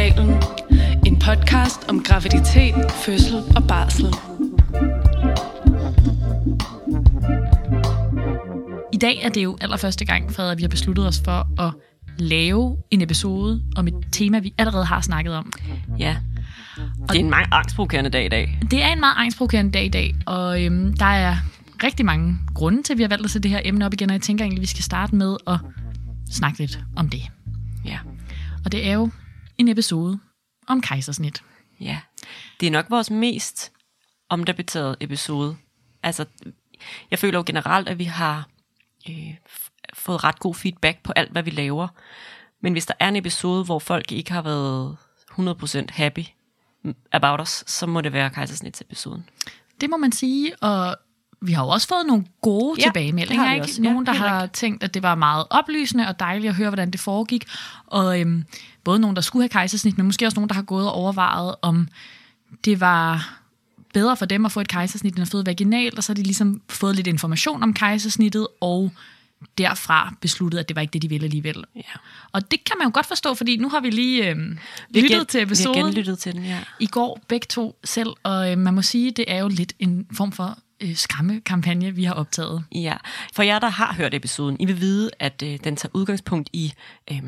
Fødselskanalen. En podcast om graviditet, fødsel og barsel. I dag er det jo allerførste gang, Frederik, vi har besluttet os for at lave en episode om et tema, vi allerede har snakket om. Ja. Det er en meget angstprovokerende dag i dag. Det er en meget angstprovokerende dag i dag, og øhm, der er rigtig mange grunde til, at vi har valgt at sætte det her emne op igen, og jeg tænker egentlig, at vi skal starte med at snakke lidt om det. Ja. Og det er jo en episode om kejsersnit. Ja. Det er nok vores mest omdebatterede episode. Altså, jeg føler jo generelt, at vi har øh, fået ret god feedback på alt, hvad vi laver. Men hvis der er en episode, hvor folk ikke har været 100% happy about us, så må det være kejsersnitsepisoden. Det må man sige, og vi har jo også fået nogle gode Ja, tilbagemeldinger. Ikke? også. Nogen, der har tænkt, at det var meget oplysende og dejligt at høre, hvordan det foregik. Og øhm, både nogen, der skulle have kejsersnit, men måske også nogen, der har gået og overvejet, om det var bedre for dem at få et kejsersnit, end at føde vaginalt, og så har de ligesom fået lidt information om kejsersnittet, og derfra besluttet, at det var ikke det, de ville alligevel. Ja. Og det kan man jo godt forstå, fordi nu har vi lige har lyttet gen- til Vi har episoden genlyttet til den, ja. i går begge to selv, og øh, man må sige, det er jo lidt en form for øh, skræmmekampagne, vi har optaget. Ja, for jer, der har hørt episoden, I vil vide, at øh, den tager udgangspunkt i øh,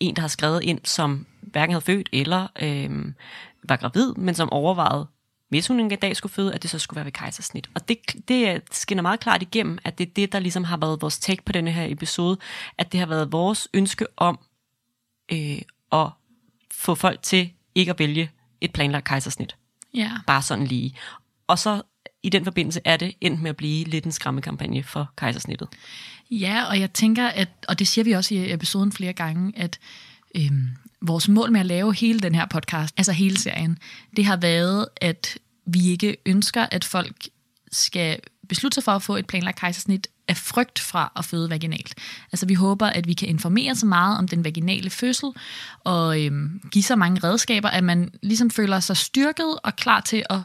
en, der har skrevet ind, som hverken havde født eller øh, var gravid, men som overvejede, hvis hun en dag skulle føde, at det så skulle være ved kejsersnit. Og det, det skinner meget klart igennem, at det er det, der ligesom har været vores take på denne her episode, at det har været vores ønske om øh, at få folk til ikke at vælge et planlagt kejsersnit Ja. bare sådan lige. Og så i den forbindelse er det endt med at blive lidt en skræmmekampagne for kejsersnittet. ja, og jeg tænker, at, og det siger vi også i episoden flere gange, at øhm, vores mål med at lave hele den her podcast, altså hele serien, det har været, at vi ikke ønsker, at folk skal beslutte sig for at få et planlagt kejsersnit af frygt fra at føde vaginalt. Altså vi håber, at vi kan informere så meget om den vaginale fødsel, og øhm, give så mange redskaber, at man ligesom føler sig styrket og klar til at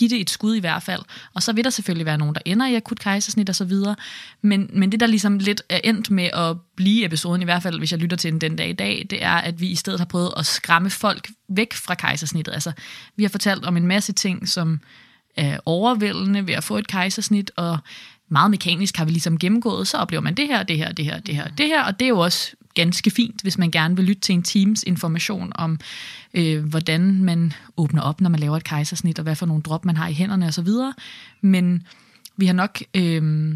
give det et skud i hvert fald. Og så vil der selvfølgelig være nogen, der ender i akut kejsersnit og så videre. Men, men det, der ligesom lidt er endt med at blive episoden, i hvert fald hvis jeg lytter til den den dag i dag, det er, at vi i stedet har prøvet at skræmme folk væk fra kejsersnittet. Altså, vi har fortalt om en masse ting, som er overvældende ved at få et kejsersnit, og meget mekanisk har vi ligesom gennemgået, så oplever man det her, det her, det her, det her, det her, og det er jo også ganske fint, hvis man gerne vil lytte til en teams information om, øh, hvordan man åbner op, når man laver et kejsersnit, og hvad for nogle drop man har i hænderne osv. Men vi har nok, øh,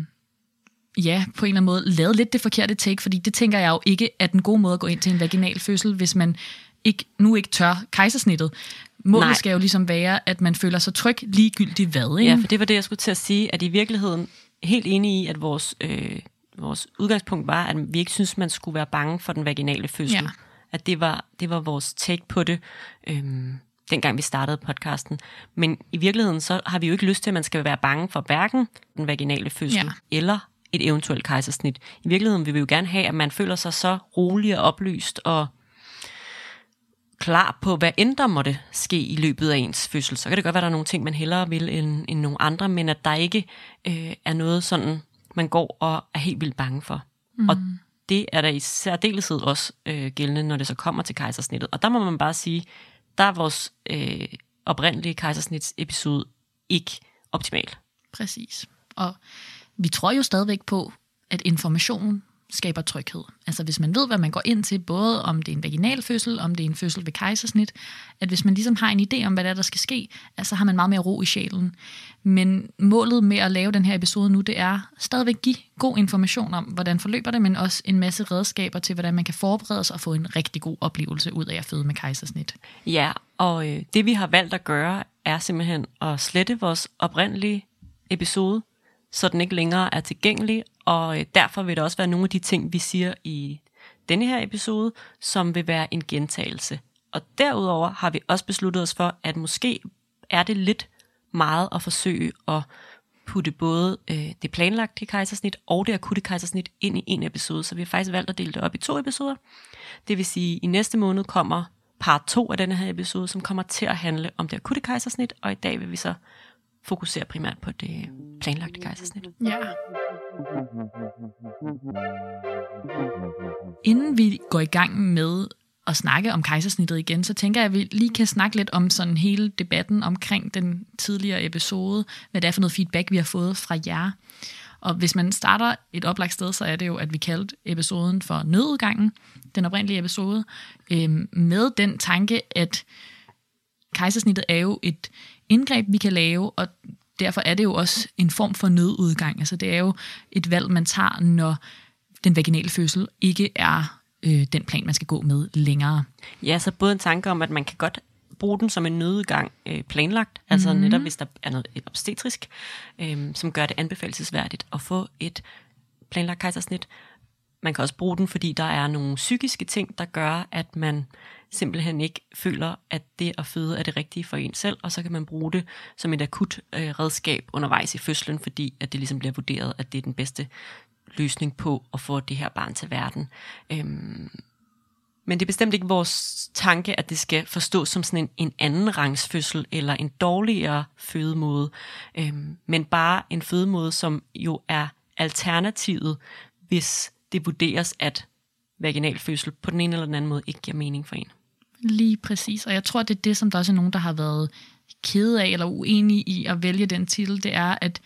ja, på en eller anden måde lavet lidt det forkerte take, fordi det tænker jeg jo ikke er den gode måde at gå ind til en vaginal fødsel, hvis man ikke, nu ikke tør kejsersnittet. Målet Nej. skal jo ligesom være, at man føler sig tryg ligegyldigt hvad, ikke? Ja, for det var det, jeg skulle til at sige, at i virkeligheden helt enig i, at vores, øh, vores udgangspunkt var, at vi ikke synes, man skulle være bange for den vaginale fødsel. Ja. At det var, det var vores take på det, øhm, dengang vi startede podcasten. Men i virkeligheden, så har vi jo ikke lyst til, at man skal være bange for hverken den vaginale fødsel Ja. eller et eventuelt kejsersnit. I virkeligheden vil vi jo gerne have, at man føler sig så rolig og oplyst og klar på, hvad end der måtte ske i løbet af ens fødsel. Så kan det godt være, at der er nogle ting, man hellere vil end, end nogle andre, men at der ikke øh, er noget sådan, man går og er helt vildt bange for. Mm. Og det er der i særdeleshed også øh, gældende, når det så kommer til kejsersnittet. Og der må man bare sige, der er vores øh, oprindelige kejsersnitsepisode ikke optimal. Præcis. Og vi tror jo stadigvæk på, at information skaber tryghed. Altså hvis man ved, hvad man går ind til, både om det er en vaginal fødsel, om det er en fødsel ved kejsersnit, at hvis man ligesom har en idé om, hvad der, er, der skal ske, altså har man meget mere ro i sjælen. Men målet med at lave den her episode nu, det er stadigvæk give god information om, hvordan forløber det, men også en masse redskaber til, hvordan man kan forberede sig og få en rigtig god oplevelse ud af at føde med kejsersnit. Ja, og øh, det vi har valgt at gøre, er simpelthen at slette vores oprindelige episode, så den ikke længere er tilgængelig, og øh, derfor vil der også være nogle af de ting, vi siger i denne her episode, som vil være en gentagelse. Og derudover har vi også besluttet os for, at måske er det lidt meget at forsøge at putte både øh, det planlagte kejsersnit og det akutte kejsersnit ind i en episode, så vi har faktisk valgt at dele det op i to episoder. Det vil sige, at i næste måned kommer part 2 af denne her episode, som kommer til at handle om det akutte kejsersnit, og i dag vil vi så fokusere primært på det planlagte kejsersnit. Ja. Inden vi går i gang med at snakke om kejsersnittet igen, så tænker jeg, at vi lige kan snakke lidt om sådan hele debatten omkring den tidligere episode, hvad det er for noget feedback, vi har fået fra jer. Og hvis man starter et oplagt sted, så er det jo, at vi kaldte episoden for Nødudgangen, den oprindelige episode, øh, med den tanke, at kejsersnittet er jo et indgreb, vi kan lave, og derfor er det jo også en form for nødudgang. Altså det er jo et valg, man tager, når den vaginale fødsel ikke er øh, den plan, man skal gå med længere. Ja, så både en tanke om, at man kan godt bruge den som en nødgang øh, planlagt, altså mm-hmm. netop hvis der er noget et obstetrisk, øh, som gør det anbefalesværdigt at få et planlagt kejsersnit. Man kan også bruge den, fordi der er nogle psykiske ting, der gør, at man simpelthen ikke føler, at det at føde er det rigtige for en selv, og så kan man bruge det som et akut øh, redskab undervejs i fødslen, fordi at det ligesom bliver vurderet, at det er den bedste løsning på at få det her barn til verden. Øhm, men det er bestemt ikke vores tanke, at det skal forstås som sådan en, en anden rangs fødsel, eller en dårligere fødemåde, øhm, men bare en fødemåde, som jo er alternativet, hvis det vurderes, at vaginal fødsel på den ene eller den anden måde ikke giver mening for en. Lige præcis, og jeg tror, det er det, som der også er nogen, der har været kede af eller uenige i at vælge den titel, det er, at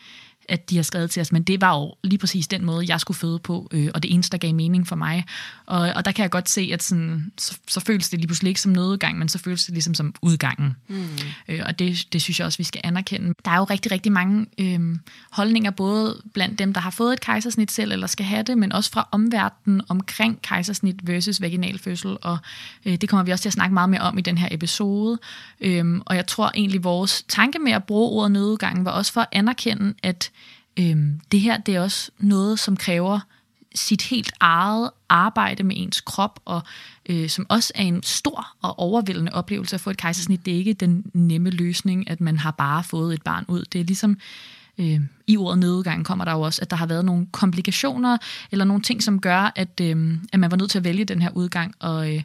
at de har skrevet til os, men det var jo lige præcis den måde, jeg skulle føde på, øh, og det eneste, der gav mening for mig. Og, og der kan jeg godt se, at sådan, så, så føles det lige pludselig ikke som nødudgang, men så føles det ligesom som udgangen. Mm. Øh, og det, det synes jeg også, vi skal anerkende. Der er jo rigtig, rigtig mange øh, holdninger, både blandt dem, der har fået et kejsersnit selv, eller skal have det, men også fra omverdenen omkring kejsersnit versus vaginal fødsel, og øh, det kommer vi også til at snakke meget mere om i den her episode. Øh, og jeg tror egentlig, vores tanke med at bruge ordet nødudgang var også for at anerkende, at Øhm, det her det er også noget, som kræver sit helt eget arbejde med ens krop, og øh, som også er en stor og overvældende oplevelse at få et kejsersnit. Det er ikke den nemme løsning, at man har bare fået et barn ud. Det er ligesom, øh, i ordet nødudgang kommer der jo også, at der har været nogle komplikationer, eller nogle ting, som gør, at, øh, at man var nødt til at vælge den her udgang. Og, øh,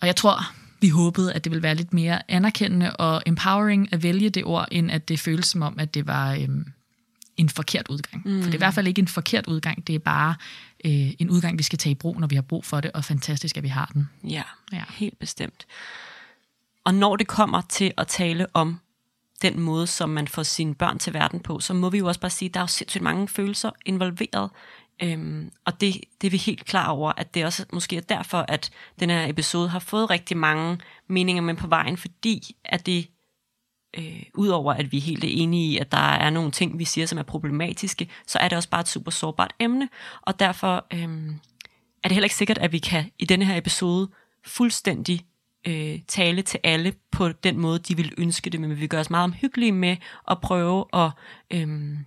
og jeg tror, vi håbede, at det ville være lidt mere anerkendende og empowering at vælge det ord, end at det føles som om, at det var... Øh, en forkert udgang. Mm. For det er i hvert fald ikke en forkert udgang, det er bare øh, en udgang, vi skal tage i brug, når vi har brug for det, og fantastisk, at vi har den. Ja, ja, helt bestemt. Og når det kommer til at tale om den måde, som man får sine børn til verden på, så må vi jo også bare sige, at der er jo sindssygt mange følelser involveret. Øhm, og det, det er vi helt klar over, at det også måske er derfor, at den her episode har fået rigtig mange meninger med på vejen, fordi at det øh, udover at vi er helt enige i, at der er nogle ting, vi siger, som er problematiske, så er det også bare et super sårbart emne, og derfor øh, er det heller ikke sikkert, at vi kan i denne her episode fuldstændig øh, tale til alle på den måde, de vil ønske det, men vi gør os meget omhyggelige med at prøve at, øh,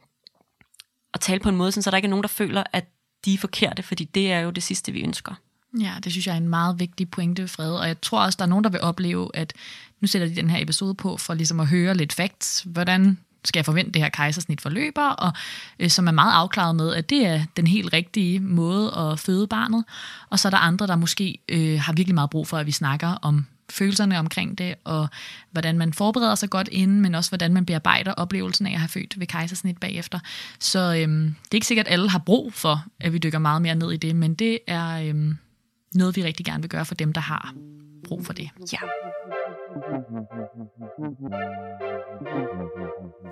at tale på en måde, så der ikke er nogen, der føler, at de er forkerte, fordi det er jo det sidste, vi ønsker. Ja, det synes jeg er en meget vigtig pointe, Fred. Og jeg tror også, der er nogen, der vil opleve, at nu sætter de den her episode på for ligesom at høre lidt facts. Hvordan skal jeg forvente, det her kejsersnit forløber, og øh, som er meget afklaret med, at det er den helt rigtige måde at føde barnet. Og så er der andre, der måske øh, har virkelig meget brug for, at vi snakker om følelserne omkring det, og hvordan man forbereder sig godt inden, men også hvordan man bearbejder oplevelsen af at have født ved kejsersnit bagefter. Så øhm, det er ikke sikkert, at alle har brug for, at vi dykker meget mere ned i det, men det er øhm, noget, vi rigtig gerne vil gøre for dem, der har brug for det. Ja.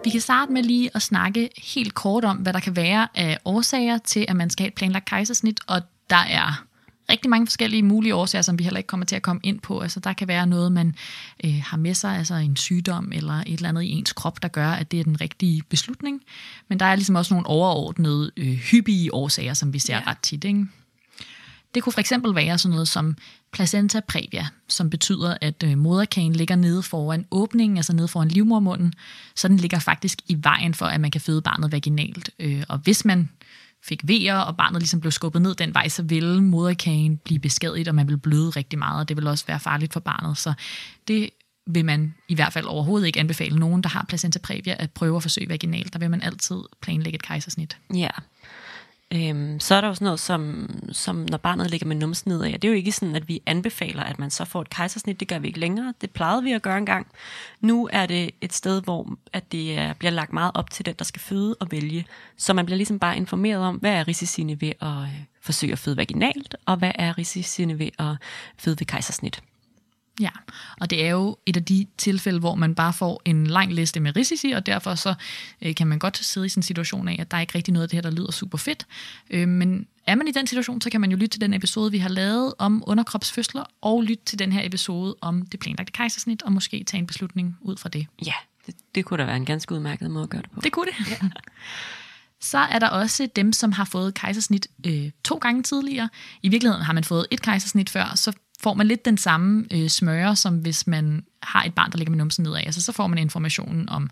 Vi kan starte med lige at snakke helt kort om, hvad der kan være af årsager til, at man skal have et planlagt kejsersnit, og der er rigtig mange forskellige mulige årsager, som vi heller ikke kommer til at komme ind på. Altså, der kan være noget, man øh, har med sig, altså en sygdom eller et eller andet i ens krop, der gør, at det er den rigtige beslutning. Men der er ligesom også nogle overordnede, øh, hyppige årsager, som vi ser ja. ret tit. Ikke? Det kunne for eksempel være sådan noget som placenta previa, som betyder, at øh, moderkagen ligger nede foran åbningen, altså nede foran livmormunden, så den ligger faktisk i vejen for, at man kan føde barnet vaginalt. Øh, og hvis man fik vejer, og barnet ligesom blev skubbet ned den vej, så ville moderkagen blive beskadiget, og man vil bløde rigtig meget, og det vil også være farligt for barnet. Så det vil man i hvert fald overhovedet ikke anbefale nogen, der har placenta previa, at prøve at forsøge vaginalt. Der vil man altid planlægge et kejsersnit. Ja, Øhm, så er der jo sådan noget, som, som når barnet ligger med numsen nedad. Det er jo ikke sådan, at vi anbefaler, at man så får et kejsersnit. Det gør vi ikke længere. Det plejede vi at gøre engang. Nu er det et sted, hvor at det er, bliver lagt meget op til den, der skal føde og vælge. Så man bliver ligesom bare informeret om, hvad er risiciene ved at øh, forsøge at føde vaginalt, og hvad er risiciene ved at føde ved kejsersnit. Ja, og det er jo et af de tilfælde, hvor man bare får en lang liste med risici, og derfor så øh, kan man godt sidde i sådan en situation af, at der er ikke rigtig noget af det her, der lyder super fedt. Øh, men er man i den situation, så kan man jo lytte til den episode, vi har lavet om underkropsfødsler, og lytte til den her episode om det planlagte kejsersnit, og måske tage en beslutning ud fra det. Ja, det, det kunne da være en ganske udmærket måde at gøre det på. Det kunne det. Ja. Så er der også dem, som har fået kejsersnit øh, to gange tidligere. I virkeligheden har man fået et kejsersnit før, så får man lidt den samme øh, smøre, som hvis man har et barn, der ligger med numsen nedad. Altså, så får man informationen om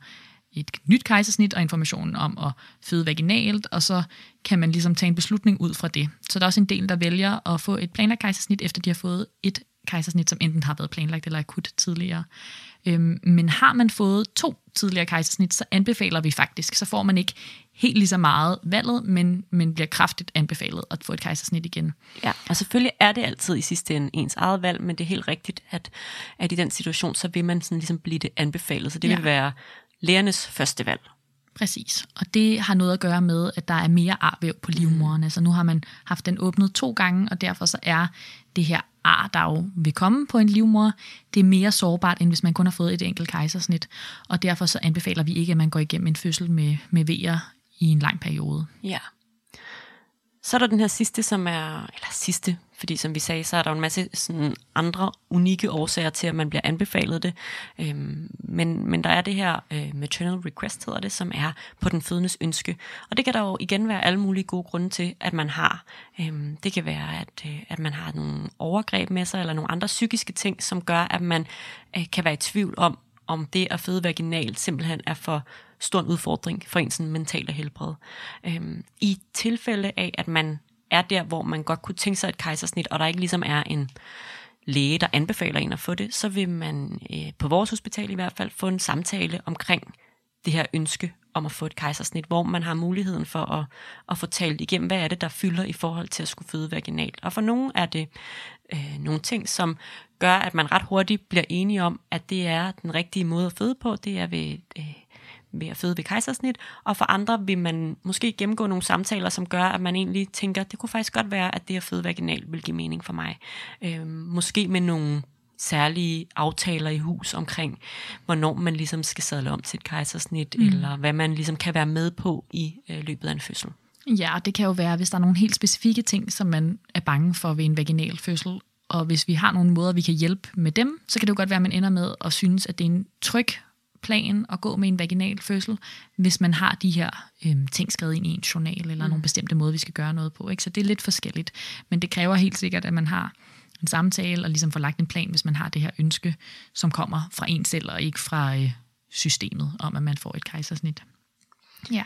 et nyt kejsersnit og informationen om at føde vaginalt, og så kan man ligesom tage en beslutning ud fra det. Så der er også en del, der vælger at få et planlagt kejsersnit, efter de har fået et kejsersnit, som enten har været planlagt eller akut tidligere. Øhm, men har man fået to tidligere kejsersnit, så anbefaler vi faktisk, så får man ikke helt lige så meget valget, men, men bliver kraftigt anbefalet at få et kejsersnit igen. Ja, og selvfølgelig er det altid i sidste ende ens eget valg, men det er helt rigtigt, at, at i den situation, så vil man sådan ligesom blive det anbefalet. Så det ja. vil være lærernes første valg. Præcis, og det har noget at gøre med, at der er mere arvæv på livmoderen. Mm. Altså nu har man haft den åbnet to gange, og derfor så er det her ar, der jo vil komme på en livmor, det er mere sårbart, end hvis man kun har fået et enkelt kejsersnit. Og derfor så anbefaler vi ikke, at man går igennem en fødsel med, med vejer i en lang periode. Ja. Så er der den her sidste, som er, eller sidste, fordi som vi sagde, så er der en masse sådan andre unikke årsager til, at man bliver anbefalet det. Øhm, men, men der er det her øh, maternal request, hedder det, som er på den fødendes ønske. Og det kan der jo igen være alle mulige gode grunde til, at man har. Øhm, det kan være, at, øh, at man har nogle overgreb med sig, eller nogle andre psykiske ting, som gør, at man øh, kan være i tvivl om, om det at føde vaginalt simpelthen er for stor en udfordring for ens mentale helbred. Øhm, I tilfælde af, at man er der, hvor man godt kunne tænke sig et kejsersnit, og der ikke ligesom er en læge, der anbefaler en at få det, så vil man øh, på vores hospital i hvert fald få en samtale omkring det her ønske om at få et kejsersnit, hvor man har muligheden for at, at få talt igennem, hvad er det, der fylder i forhold til at skulle føde vaginalt. Og for nogle er det øh, nogle ting, som gør, at man ret hurtigt bliver enige om, at det er den rigtige måde at føde på, det er ved øh, ved at føde ved kejsersnit, og for andre vil man måske gennemgå nogle samtaler, som gør, at man egentlig tænker, det kunne faktisk godt være, at det at føde vaginalt vil give mening for mig. Øh, måske med nogle særlige aftaler i hus omkring, hvornår man ligesom skal sadle om til et kejsersnit, mm. eller hvad man ligesom kan være med på i øh, løbet af en fødsel. Ja, det kan jo være, hvis der er nogle helt specifikke ting, som man er bange for ved en vaginal fødsel, og hvis vi har nogle måder, vi kan hjælpe med dem, så kan det jo godt være, at man ender med at synes, at det er en tryg plan at gå med en vaginal fødsel, hvis man har de her øhm, ting skrevet ind i en journal, eller mm. nogle bestemte måder, vi skal gøre noget på. Ikke? Så det er lidt forskelligt. Men det kræver helt sikkert, at man har en samtale, og ligesom får lagt en plan, hvis man har det her ønske, som kommer fra en selv, og ikke fra øh, systemet, om at man får et kejsersnit. Ja.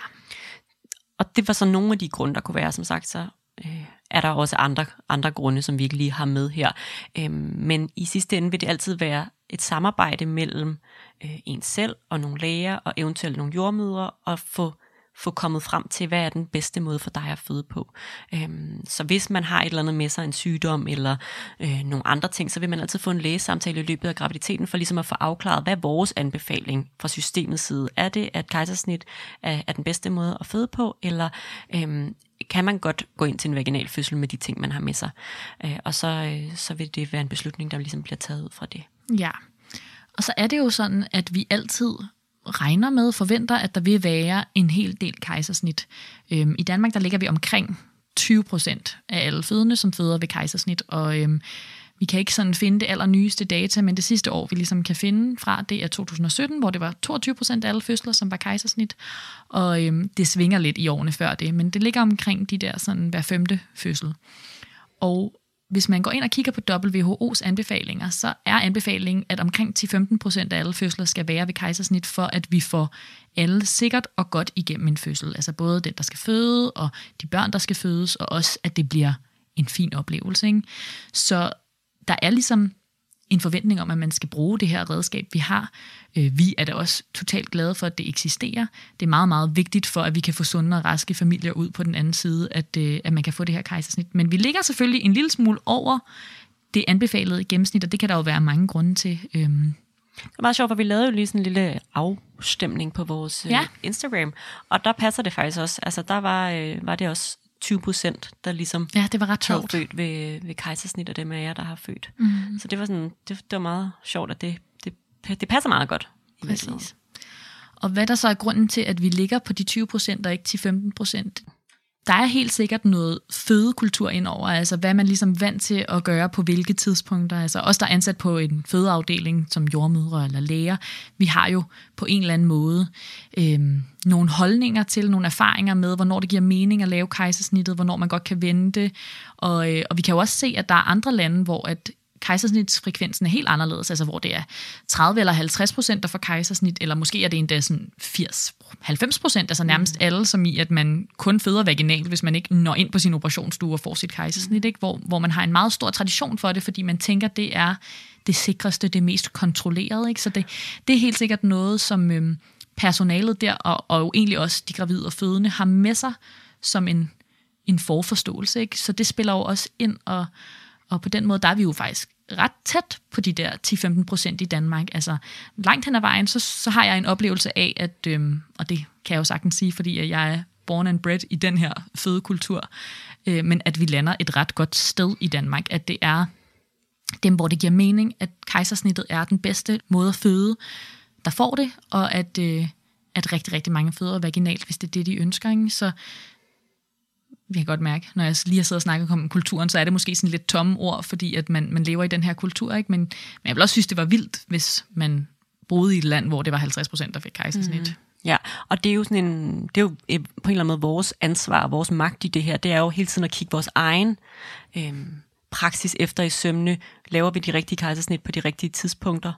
Og det var så nogle af de grunde, der kunne være, som sagt, så øh, er der også andre, andre grunde, som vi ikke lige har med her. Øhm, men i sidste ende vil det altid være et samarbejde mellem øh, en selv og nogle læger og eventuelt nogle jordmødre og få få kommet frem til, hvad er den bedste måde for dig at føde på. Øhm, så hvis man har et eller andet med sig, en sygdom eller øh, nogle andre ting, så vil man altid få en lægesamtale i løbet af graviditeten, for ligesom at få afklaret, hvad er vores anbefaling fra systemets side. Er det, at kejsersnit er, er den bedste måde at føde på, eller øhm, kan man godt gå ind til en vaginal fødsel med de ting, man har med sig. Øh, og så, øh, så vil det være en beslutning, der ligesom bliver taget ud fra det. Ja, og så er det jo sådan, at vi altid regner med, forventer, at der vil være en hel del kejsersnit. Øhm, I Danmark der ligger vi omkring 20 procent af alle fødende, som føder ved kejsersnit, og øhm, vi kan ikke sådan finde det allernyeste data, men det sidste år, vi ligesom kan finde fra, det er 2017, hvor det var 22 procent af alle fødsler, som var kejsersnit, og øhm, det svinger lidt i årene før det, men det ligger omkring de der sådan hver femte fødsel. Og hvis man går ind og kigger på WHO's anbefalinger, så er anbefalingen, at omkring 10-15 procent af alle fødsler skal være ved kejsersnit, for at vi får alle sikkert og godt igennem en fødsel. Altså både den, der skal føde, og de børn, der skal fødes, og også at det bliver en fin oplevelse. Ikke? Så der er ligesom en forventning om, at man skal bruge det her redskab, vi har. Øh, vi er da også totalt glade for, at det eksisterer. Det er meget, meget vigtigt for, at vi kan få sunde og raske familier ud på den anden side, at, øh, at man kan få det her kejsersnit. Men vi ligger selvfølgelig en lille smule over det anbefalede gennemsnit, og det kan der jo være mange grunde til. Øhm. Det var meget sjovt, for vi lavede jo lige sådan en lille afstemning på vores ja. Instagram, og der passer det faktisk også. Altså der var, øh, var det også 20 procent, der ligesom ja, det var ret sjovt. født ved, ved kejsersnit, af dem af jer, der har født. Mm. Så det var, sådan, det, det var meget sjovt, at det, det, det passer meget godt. Præcis. Og hvad der så er grunden til, at vi ligger på de 20 procent og ikke til 15 procent? Der er helt sikkert noget fødekultur indover, altså hvad man ligesom vant til at gøre på hvilke tidspunkter. Altså os, der er ansat på en fødeafdeling som jordmødre eller læger, vi har jo på en eller anden måde øhm, nogle holdninger til, nogle erfaringer med, hvornår det giver mening at lave kejsersnittet, hvornår man godt kan vente. Og, øh, og vi kan jo også se, at der er andre lande, hvor at kejsersnitsfrekvensen er helt anderledes, altså hvor det er 30 eller 50 procent, der får kejsersnit, eller måske er det endda sådan 80 90 procent, altså nærmest mm. alle, som i, at man kun føder vaginalt, hvis man ikke når ind på sin operationsstue og får sit kejsersnit, ikke? Hvor, hvor man har en meget stor tradition for det, fordi man tænker, det er det sikreste, det mest kontrollerede. Ikke? Så det, det er helt sikkert noget, som øhm, personalet der, og, og jo egentlig også de gravide og fødende, har med sig som en, en forforståelse. Ikke? Så det spiller jo også ind, og, og på den måde, der er vi jo faktisk ret tæt på de der 10-15 procent i Danmark. Altså langt hen ad vejen, så, så har jeg en oplevelse af, at, øhm, og det kan jeg jo sagtens sige, fordi jeg er born and bred i den her fødekultur, øh, men at vi lander et ret godt sted i Danmark, at det er dem, hvor det giver mening, at kejsersnittet er den bedste måde at føde, der får det, og at, øh, at rigtig, rigtig mange føder vaginalt, hvis det er det, de ønsker. Ikke? Så jeg kan godt mærke, når jeg lige har siddet og snakket om kulturen, så er det måske sådan lidt tomme ord, fordi at man, man lever i den her kultur. Ikke? Men, men jeg vil også synes, det var vildt, hvis man boede i et land, hvor det var 50 procent, der fik kejsersnit. Mm. Ja, og det er jo sådan en, det er jo øh, på en eller anden måde vores ansvar, vores magt i det her, det er jo hele tiden at kigge vores egen øhm, praksis efter i sømne. Laver vi de rigtige kejsersnit på de rigtige tidspunkter?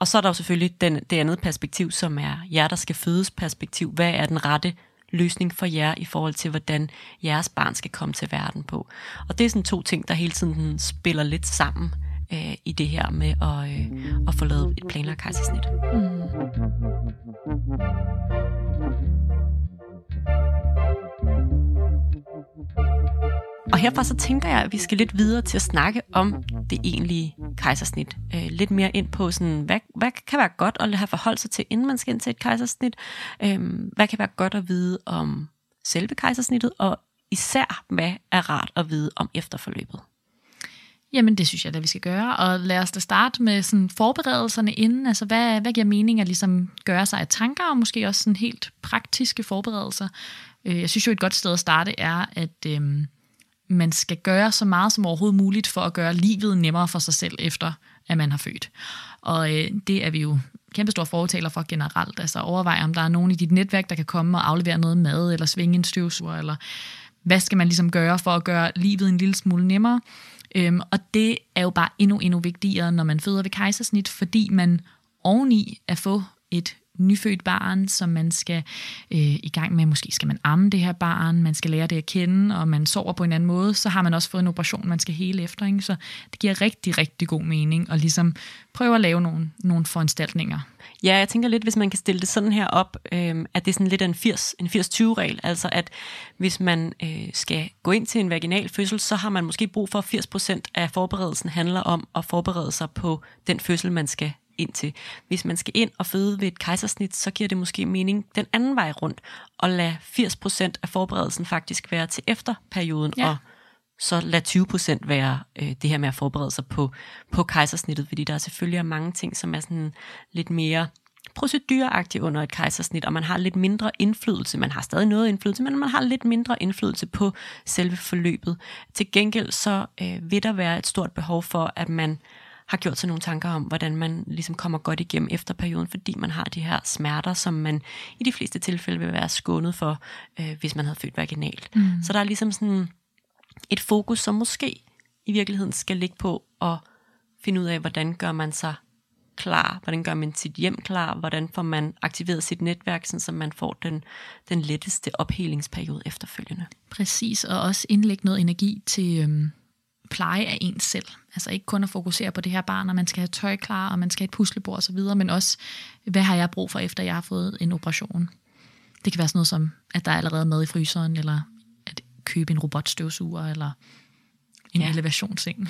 Og så er der jo selvfølgelig den, det andet perspektiv, som er jer, der skal fødes perspektiv. Hvad er den rette løsning for jer i forhold til, hvordan jeres barn skal komme til verden på. Og det er sådan to ting, der hele tiden spiller lidt sammen øh, i det her med at, øh, at få lavet et planlagt kejsersnit. Mm. Og herfra så tænker jeg, at vi skal lidt videre til at snakke om det egentlige kejsersnit. Øh, lidt mere ind på, sådan, hvad, hvad kan være godt at have forhold sig til, inden man skal ind til et kejsersnit. Øh, hvad kan være godt at vide om selve kejsersnittet, og især, hvad er rart at vide om efterforløbet. Jamen, det synes jeg da, vi skal gøre. Og lad os da starte med sådan forberedelserne inden. Altså, hvad, hvad giver mening at ligesom gøre sig af tanker, og måske også sådan helt praktiske forberedelser. Øh, jeg synes jo, et godt sted at starte er, at Øh, man skal gøre så meget som overhovedet muligt for at gøre livet nemmere for sig selv, efter at man har født. Og øh, det er vi jo kæmpe store fortaler for generelt. Altså overvej, om der er nogen i dit netværk, der kan komme og aflevere noget mad, eller svinge en støvsuger, eller hvad skal man ligesom gøre for at gøre livet en lille smule nemmere. Øhm, og det er jo bare endnu, endnu vigtigere, når man føder ved kejsersnit, fordi man oveni at få et nyfødt barn, som man skal øh, i gang med. Måske skal man amme det her barn, man skal lære det at kende, og man sover på en anden måde. Så har man også fået en operation, man skal hele efter. Ikke? Så det giver rigtig, rigtig god mening at ligesom prøve at lave nogle, nogle foranstaltninger. Ja, jeg tænker lidt, hvis man kan stille det sådan her op, øh, at det er sådan lidt en 80, en 80-20-regel. Altså at hvis man øh, skal gå ind til en vaginal fødsel, så har man måske brug for, at 80% af forberedelsen handler om at forberede sig på den fødsel, man skal ind til. Hvis man skal ind og føde ved et kejsersnit, så giver det måske mening den anden vej rundt, og lade 80% af forberedelsen faktisk være til efterperioden, ja. og så lad 20% være øh, det her med at forberede sig på, på kejsersnittet, fordi der er selvfølgelig er mange ting, som er sådan lidt mere procedureagtige under et kejsersnit, og man har lidt mindre indflydelse. Man har stadig noget indflydelse, men man har lidt mindre indflydelse på selve forløbet. Til gengæld så øh, vil der være et stort behov for, at man har gjort sig nogle tanker om, hvordan man ligesom kommer godt igennem efter perioden, fordi man har de her smerter, som man i de fleste tilfælde vil være skånet for, øh, hvis man havde født vaginalt. Mm. Så der er ligesom sådan et fokus, som måske i virkeligheden skal ligge på at finde ud af, hvordan gør man sig klar, hvordan gør man sit hjem klar, hvordan får man aktiveret sit netværk, så man får den, den letteste ophelingsperiode efterfølgende. Præcis, og også indlægge noget energi til, øhm, pleje af ens selv. Altså ikke kun at fokusere på det her barn, og man skal have tøj klar, og man skal have et puslebord osv., men også, hvad har jeg brug for, efter jeg har fået en operation. Det kan være sådan noget som, at der er allerede mad i fryseren, eller at købe en robotstøvsuger, eller en ja. elevationsseng.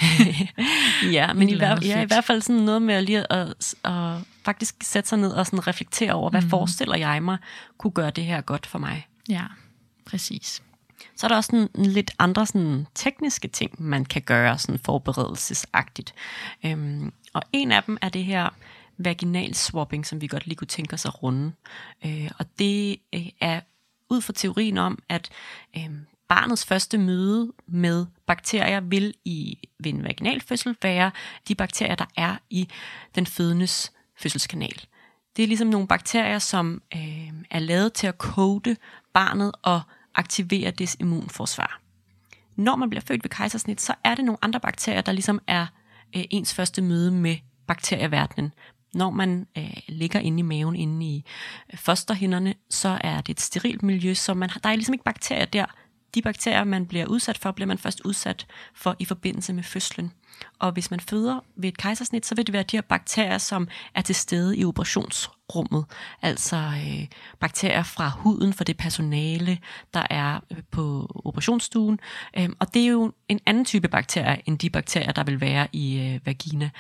ja, men i, hver, ja, i hvert fald sådan noget med at lige at, at faktisk sætte sig ned og sådan reflektere over, hvad mm. forestiller jeg mig kunne gøre det her godt for mig. Ja, præcis. Så er der også sådan lidt andre sådan tekniske ting, man kan gøre sådan forberedelsesagtigt. Øhm, og en af dem er det her vaginal swapping, som vi godt lige kunne tænke os at runde. Øh, og det øh, er ud fra teorien om, at øh, barnets første møde med bakterier vil i ved en vaginal fødsel være de bakterier, der er i den fødendes fødselskanal. Det er ligesom nogle bakterier, som øh, er lavet til at kode barnet og aktiverer dets immunforsvar. Når man bliver født ved kejsersnit, så er det nogle andre bakterier, der ligesom er øh, ens første møde med bakterieverdenen. Når man øh, ligger inde i maven, inde i øh, fosterhinderne, så er det et sterilt miljø, så man, der er ligesom ikke bakterier der. De bakterier, man bliver udsat for, bliver man først udsat for i forbindelse med fødslen. Og hvis man føder ved et kejsersnit, så vil det være de her bakterier, som er til stede i operations rummet, Altså øh, bakterier fra huden for det personale, der er øh, på operationsstuen. Øh, og det er jo en anden type bakterier, end de bakterier, der vil være i øh, vagina.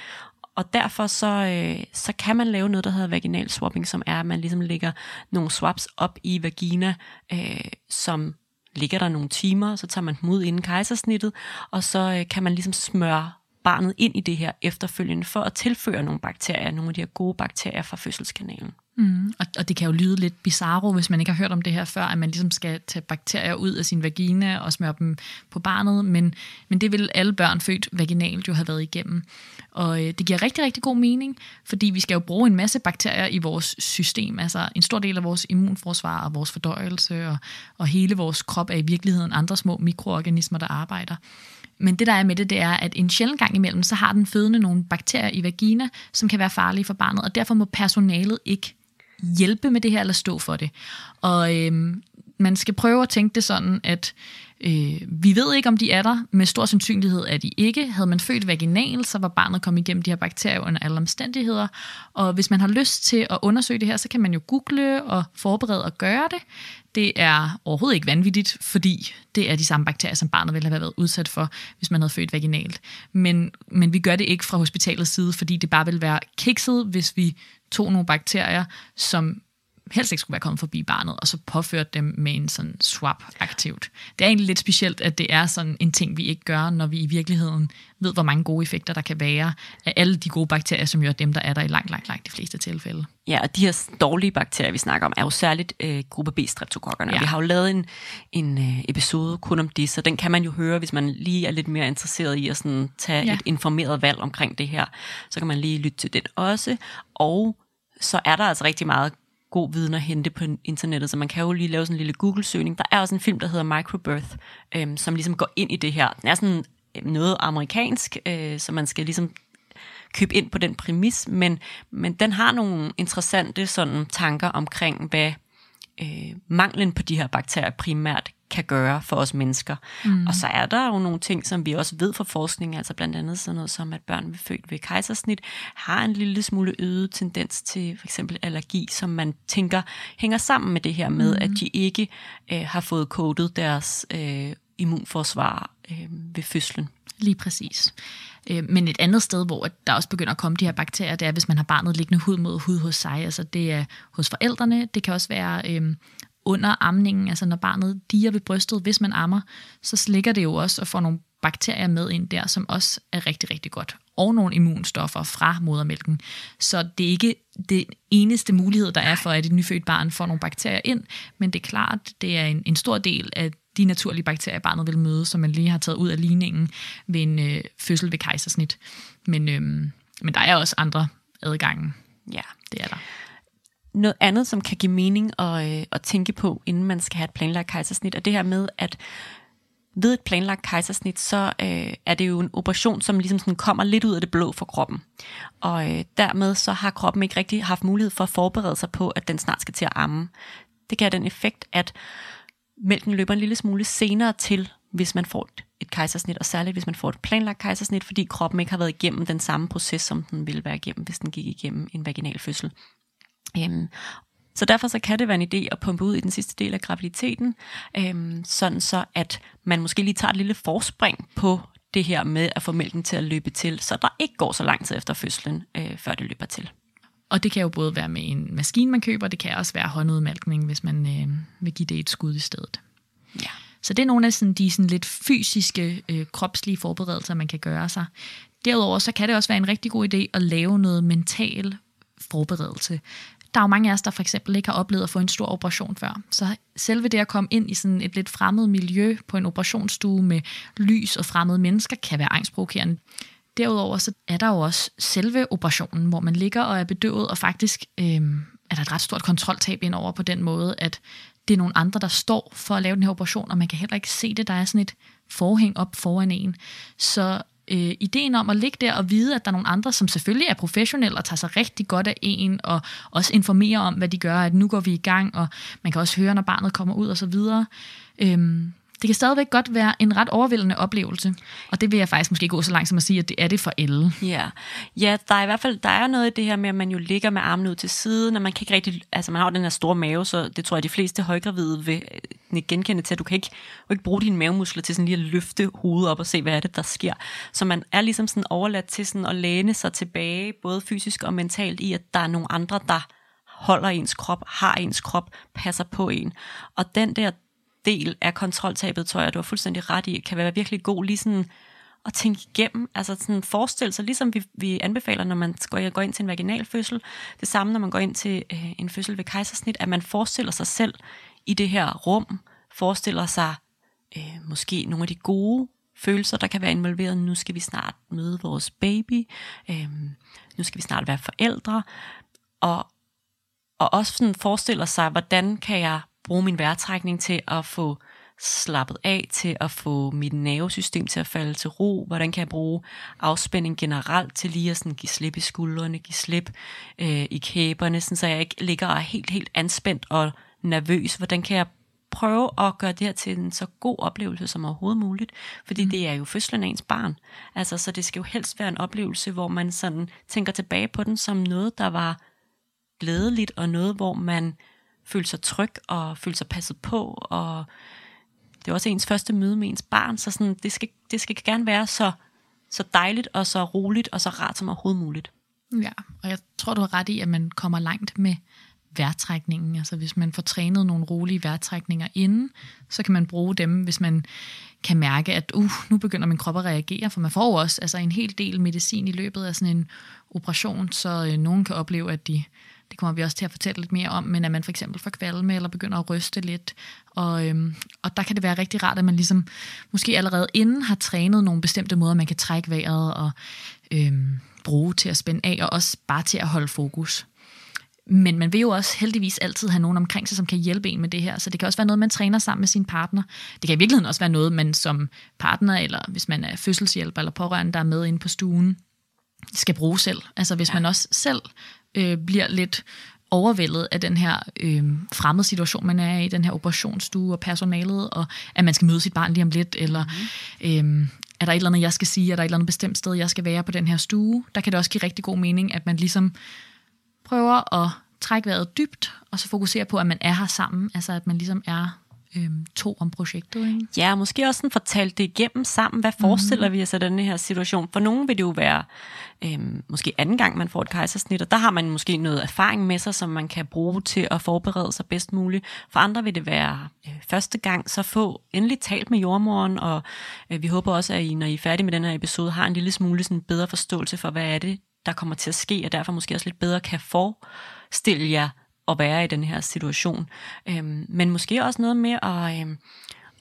Og derfor så, øh, så kan man lave noget, der hedder vaginal swapping, som er, at man ligesom lægger nogle swaps op i vagina, øh, som ligger der nogle timer, så tager man dem ud inden kejsersnittet, og så øh, kan man ligesom smøre barnet ind i det her efterfølgende, for at tilføre nogle bakterier, nogle af de her gode bakterier fra fødselskanalen. Mm, og, og det kan jo lyde lidt bizarro, hvis man ikke har hørt om det her før, at man ligesom skal tage bakterier ud af sin vagina og smøre dem på barnet, men, men det vil alle børn født vaginalt jo have været igennem. Og øh, det giver rigtig, rigtig god mening, fordi vi skal jo bruge en masse bakterier i vores system. Altså en stor del af vores immunforsvar og vores fordøjelse og, og hele vores krop er i virkeligheden andre små mikroorganismer, der arbejder. Men det der er med det, det er, at en sjældent gang imellem, så har den fødende nogle bakterier i vagina, som kan være farlige for barnet, og derfor må personalet ikke hjælpe med det her, eller stå for det. Og øhm, man skal prøve at tænke det sådan, at øh, vi ved ikke, om de er der. Med stor sandsynlighed er de ikke. Havde man født vaginal, så var barnet kommet igennem de her bakterier under alle omstændigheder. Og hvis man har lyst til at undersøge det her, så kan man jo google og forberede og gøre det. Det er overhovedet ikke vanvittigt, fordi det er de samme bakterier, som barnet ville have været udsat for, hvis man havde født vaginalt. Men, men vi gør det ikke fra hospitalets side, fordi det bare vil være kikset, hvis vi tog nogle bakterier, som helst ikke skulle være kommet forbi barnet, og så påført dem med en sådan swap aktivt. Det er egentlig lidt specielt, at det er sådan en ting, vi ikke gør, når vi i virkeligheden ved, hvor mange gode effekter der kan være af alle de gode bakterier, som jo er dem, der er der i langt, langt, langt de fleste tilfælde. Ja, og de her dårlige bakterier, vi snakker om, er jo særligt øh, gruppe B streptokokkerne. Ja. Vi har jo lavet en, en øh, episode kun om det, så den kan man jo høre, hvis man lige er lidt mere interesseret i at sådan, tage ja. et informeret valg omkring det her. Så kan man lige lytte til den også. Og så er der altså rigtig meget god viden at hente på internettet, så man kan jo lige lave sådan en lille Google-søgning. Der er også en film, der hedder Microbirth, øhm, som ligesom går ind i det her. Den er sådan øhm, noget amerikansk, øh, så man skal ligesom købe ind på den præmis, men, men den har nogle interessante sådan tanker omkring, hvad øh, manglen på de her bakterier primært kan gøre for os mennesker. Mm. Og så er der jo nogle ting, som vi også ved fra forskning, altså blandt andet sådan noget som, at børn født ved kejsersnit har en lille smule øget tendens til for eksempel allergi, som man tænker hænger sammen med det her med, mm. at de ikke øh, har fået kodet deres øh, immunforsvar øh, ved fødslen. Lige præcis. Øh, men et andet sted, hvor der også begynder at komme de her bakterier, det er, hvis man har barnet liggende hud mod hud hos sig. Altså det er hos forældrene. Det kan også være øh, under amningen, altså når barnet diger ved brystet, hvis man ammer, så slikker det jo også og får nogle bakterier med ind der, som også er rigtig, rigtig godt. Og nogle immunstoffer fra modermælken. Så det er ikke det eneste mulighed, der er for, at et nyfødt barn får nogle bakterier ind, men det er klart, det er en, en stor del af de naturlige bakterier, barnet vil møde, som man lige har taget ud af ligningen ved en øh, fødsel ved kejsersnit. Men, øh, men der er også andre adgange. Ja, det er der. Noget andet, som kan give mening at, øh, at tænke på, inden man skal have et planlagt kejsersnit, Og det her med, at ved et planlagt kejsersnit, så øh, er det jo en operation, som ligesom sådan kommer lidt ud af det blå for kroppen. Og øh, dermed så har kroppen ikke rigtig haft mulighed for at forberede sig på, at den snart skal til at amme. Det kan have den effekt, at mælken løber en lille smule senere til hvis man får et, et kejsersnit, og særligt hvis man får et planlagt kejsersnit, fordi kroppen ikke har været igennem den samme proces, som den ville være igennem, hvis den gik igennem en vaginal fødsel. Øhm, så derfor så kan det være en idé at pumpe ud i den sidste del af graviditeten, øhm, sådan så at man måske lige tager et lille forspring på det her med at få mælken til at løbe til, så der ikke går så lang tid efter fødslen, øh, før det løber til. Og det kan jo både være med en maskine, man køber, det kan også være håndudmalkning, hvis man øh, vil give det et skud i stedet. Ja. Så det er nogle af sådan, de sådan lidt fysiske, øh, kropslige forberedelser, man kan gøre sig. Derudover så kan det også være en rigtig god idé at lave noget mental forberedelse. Der er jo mange af os, der for eksempel ikke har oplevet at få en stor operation før. Så selve det at komme ind i sådan et lidt fremmed miljø på en operationsstue med lys og fremmede mennesker, kan være angstprovokerende. Derudover så er der jo også selve operationen, hvor man ligger og er bedøvet, og faktisk øh, er der et ret stort kontroltab indover på den måde, at det er nogle andre, der står for at lave den her operation, og man kan heller ikke se det. Der er sådan et forhæng op foran en. Så øh, ideen om at ligge der og vide, at der er nogle andre, som selvfølgelig er professionelle og tager sig rigtig godt af en, og også informerer om, hvad de gør, at nu går vi i gang, og man kan også høre, når barnet kommer ud og så videre. Øhm, det kan stadigvæk godt være en ret overvældende oplevelse, og det vil jeg faktisk måske gå så langt som at sige, at det er det for alle. Ja, ja der er i hvert fald der er noget i det her med, at man jo ligger med armene ud til siden, og man kan ikke rigtig, altså man har jo den her store mave, så det tror jeg, de fleste højgravide vil øh, genkende til, at du kan ikke, du kan ikke bruge dine mavemuskler til sådan lige at løfte hovedet op og se, hvad er det, der sker. Så man er ligesom sådan overladt til sådan at læne sig tilbage, både fysisk og mentalt, i at der er nogle andre, der holder ens krop, har ens krop, passer på en. Og den der del af kontroltabet, tror jeg, du har fuldstændig ret i, kan være virkelig god lige sådan at tænke igennem, altså sådan forestille sig, ligesom vi, vi anbefaler, når man går, går ind til en vaginal fødsel, det samme, når man går ind til øh, en fødsel ved kejsersnit, at man forestiller sig selv i det her rum, forestiller sig øh, måske nogle af de gode følelser, der kan være involveret. Nu skal vi snart møde vores baby, øh, nu skal vi snart være forældre, og, og også sådan forestiller sig, hvordan kan jeg bruge min vejrtrækning til at få slappet af, til at få mit nervesystem til at falde til ro? Hvordan kan jeg bruge afspænding generelt til lige at sådan give slip i skuldrene, give slip øh, i kæberne, sådan så jeg ikke ligger og er helt, helt anspændt og nervøs? Hvordan kan jeg prøve at gøre det her til en så god oplevelse som overhovedet muligt, fordi mm. det er jo fødslen af ens barn. Altså, så det skal jo helst være en oplevelse, hvor man sådan tænker tilbage på den som noget, der var glædeligt, og noget, hvor man føle sig tryg og føle sig passet på, og det er også ens første møde med ens barn, så sådan, det, skal, det skal gerne være så, så dejligt og så roligt og så rart som overhovedet muligt. Ja, og jeg tror, du har ret i, at man kommer langt med vejrtrækningen. Altså hvis man får trænet nogle rolige vejrtrækninger inden, så kan man bruge dem, hvis man kan mærke, at uh, nu begynder min krop at reagere, for man får også altså, en hel del medicin i løbet af sådan en operation, så øh, nogen kan opleve, at de det kommer vi også til at fortælle lidt mere om, men at man for eksempel får kvalme eller begynder at ryste lidt. Og, øhm, og der kan det være rigtig rart, at man ligesom måske allerede inden har trænet nogle bestemte måder, man kan trække vejret og øhm, bruge til at spænde af, og også bare til at holde fokus. Men man vil jo også heldigvis altid have nogen omkring sig, som kan hjælpe en med det her. Så det kan også være noget, man træner sammen med sin partner. Det kan i virkeligheden også være noget, man som partner, eller hvis man er fødselshjælper eller pårørende, der er med inde på stuen, skal bruge selv. Altså hvis ja. man også selv øh, bliver lidt overvældet af den her øh, fremmede situation, man er i, den her operationsstue og personalet, og at man skal møde sit barn lige om lidt, eller mm-hmm. øh, er der et eller andet, jeg skal sige, er der et eller andet bestemt sted, jeg skal være på den her stue. Der kan det også give rigtig god mening, at man ligesom prøver at trække vejret dybt, og så fokusere på, at man er her sammen, altså at man ligesom er øhm, to om projektet. Ikke? Ja, måske også sådan fortalt det igennem sammen. Hvad forestiller mm. vi os af den her situation? For nogen vil det jo være øhm, måske anden gang, man får et kejsersnit, og der har man måske noget erfaring med sig, som man kan bruge til at forberede sig bedst muligt. For andre vil det være øh, første gang, så få endelig talt med jordmoren, og øh, vi håber også, at I, når I er færdige med den her episode, har en lille smule sådan bedre forståelse for, hvad er det, der kommer til at ske, og derfor måske også lidt bedre kan forestille jer, at være i den her situation. Øhm, men måske også noget med at, øhm,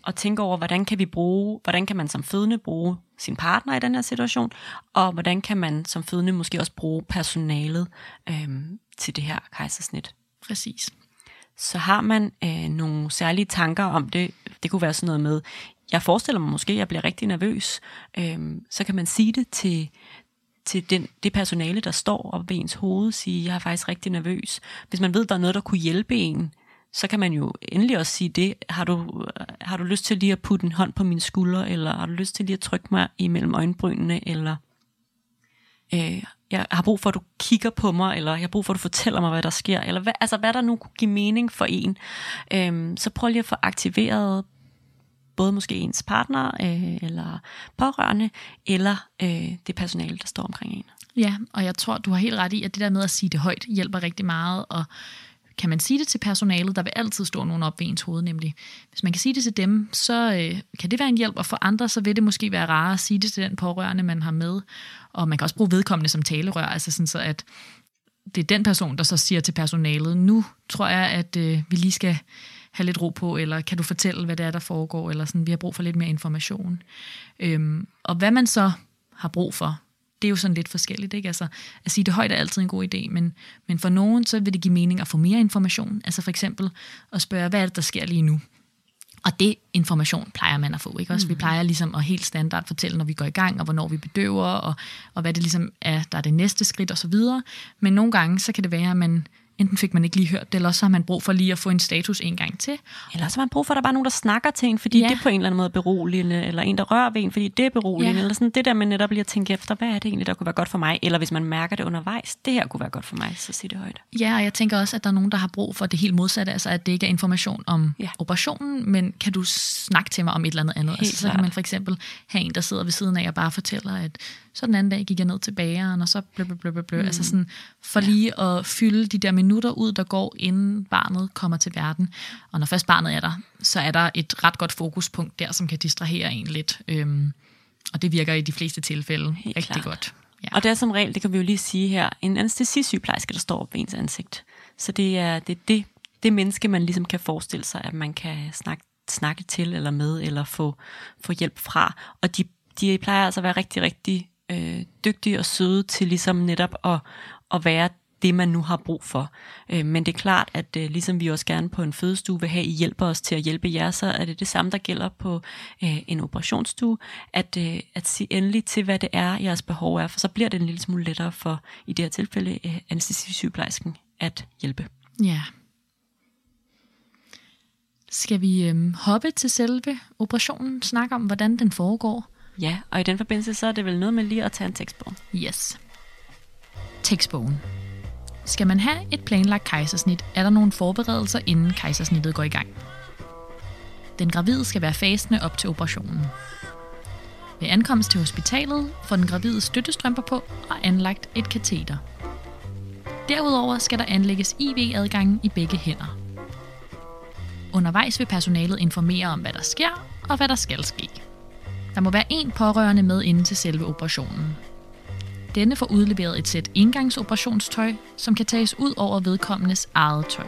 at tænke over, hvordan kan vi bruge, hvordan kan man som fødende bruge sin partner i den her situation, og hvordan kan man som fødende måske også bruge personalet øhm, til det her kejsersnit. Præcis. Så har man øh, nogle særlige tanker om det, det kunne være sådan noget med, jeg forestiller mig måske, at jeg bliver rigtig nervøs, øhm, så kan man sige det til, til den, det personale, der står op ved ens hoved, sige, jeg er faktisk rigtig nervøs. Hvis man ved, der er noget, der kunne hjælpe en, så kan man jo endelig også sige det. Har du, har du lyst til lige at putte en hånd på min skulder, eller har du lyst til lige at trykke mig imellem øjenbrynene, eller øh, jeg har brug for, at du kigger på mig, eller jeg har brug for, at du fortæller mig, hvad der sker, eller hvad, altså, hvad der nu kunne give mening for en. Øh, så prøv lige at få aktiveret både måske ens partner, øh, eller pårørende, eller øh, det personale, der står omkring en. Ja, og jeg tror, du har helt ret i, at det der med at sige det højt hjælper rigtig meget, og kan man sige det til personalet, der vil altid stå nogen op ved ens hoved, nemlig. Hvis man kan sige det til dem, så øh, kan det være en hjælp, og for andre, så vil det måske være rarere at sige det til den pårørende, man har med. Og man kan også bruge vedkommende som talerør, altså sådan så, at det er den person, der så siger til personalet, nu tror jeg, at øh, vi lige skal have lidt ro på, eller kan du fortælle, hvad det er, der foregår, eller sådan, vi har brug for lidt mere information. Øhm, og hvad man så har brug for, det er jo sådan lidt forskelligt. Ikke? Altså, at sige det højt er altid en god idé, men, men for nogen så vil det give mening at få mere information. Altså for eksempel at spørge, hvad er det, der sker lige nu? Og det information plejer man at få. Ikke? Også, mm. Vi plejer ligesom at helt standard fortælle, når vi går i gang, og hvornår vi bedøver, og, og hvad det ligesom er, der er det næste skridt osv. Men nogle gange, så kan det være, at man enten fik man ikke lige hørt det, eller så har man brug for lige at få en status en gang til. Eller så har man brug for, at der er bare nogen, der snakker til en, fordi ja. det er på en eller anden måde beroligende, eller en, der rører ved en, fordi det er beroligende, ja. eller sådan det der med netop lige at tænke efter, hvad er det egentlig, der kunne være godt for mig, eller hvis man mærker det undervejs, det her kunne være godt for mig, så sig det højt. Ja, og jeg tænker også, at der er nogen, der har brug for det helt modsatte, altså at det ikke er information om ja. operationen, men kan du snakke til mig om et eller andet andet? altså, så kan man for eksempel have en, der sidder ved siden af og bare fortæller, at så den anden dag gik jeg ned til bageren, og så blø, blø, blø, blø. Mm. Altså sådan, for ja. lige at fylde de der minutter ud, der går, inden barnet kommer til verden. Og når først barnet er der, så er der et ret godt fokuspunkt der, som kan distrahere en lidt. Øhm, og det virker i de fleste tilfælde Helt rigtig klart. godt. Ja. Og det er som regel, det kan vi jo lige sige her, en anestesisygeplejerske, der står ved ens ansigt. Så det er det, det, det menneske, man ligesom kan forestille sig, at man kan snakke, snakke til eller med, eller få, få hjælp fra. Og de, de plejer altså at være rigtig, rigtig øh, dygtige og søde til ligesom netop at, at være det, man nu har brug for. Øh, men det er klart, at øh, ligesom vi også gerne på en fødestue vil have, I hjælper os til at hjælpe jer, så er det det samme, der gælder på øh, en operationsstue, at, øh, at sige endelig til, hvad det er, jeres behov er, for så bliver det en lille smule lettere for, i det her tilfælde, øh, anestesisygeplejersken at hjælpe. Ja. Skal vi øh, hoppe til selve operationen, snakke om, hvordan den foregår? Ja, og i den forbindelse, så er det vel noget med lige at tage en tekstbog. Yes. Tekstbogen. Skal man have et planlagt kejsersnit, er der nogle forberedelser, inden kejsersnittet går i gang. Den gravide skal være fasende op til operationen. Ved ankomst til hospitalet får den gravide støttestrømper på og anlagt et kateter. Derudover skal der anlægges IV-adgang i begge hænder. Undervejs vil personalet informere om, hvad der sker og hvad der skal ske. Der må være én pårørende med inden til selve operationen. Denne får udleveret et sæt indgangsoperationstøj, som kan tages ud over vedkommendes eget tøj.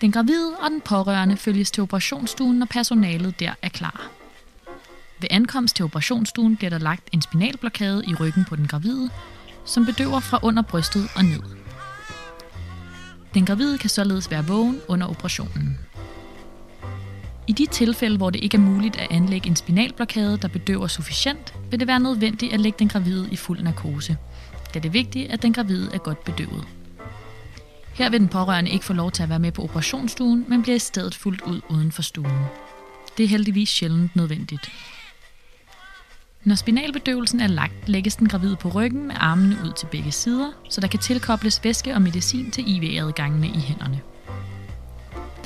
Den gravide og den pårørende følges til operationsstuen, når personalet der er klar. Ved ankomst til operationsstuen bliver der lagt en spinalblokade i ryggen på den gravide, som bedøver fra under brystet og ned. Den gravide kan således være vågen under operationen. I de tilfælde, hvor det ikke er muligt at anlægge en spinalblokade, der bedøver sufficient, vil det være nødvendigt at lægge den gravide i fuld narkose, da det er vigtigt, at den gravide er godt bedøvet. Her vil den pårørende ikke få lov til at være med på operationsstuen, men bliver i stedet fuldt ud uden for stuen. Det er heldigvis sjældent nødvendigt. Når spinalbedøvelsen er lagt, lægges den gravide på ryggen med armene ud til begge sider, så der kan tilkobles væske og medicin til IV-adgangene i hænderne.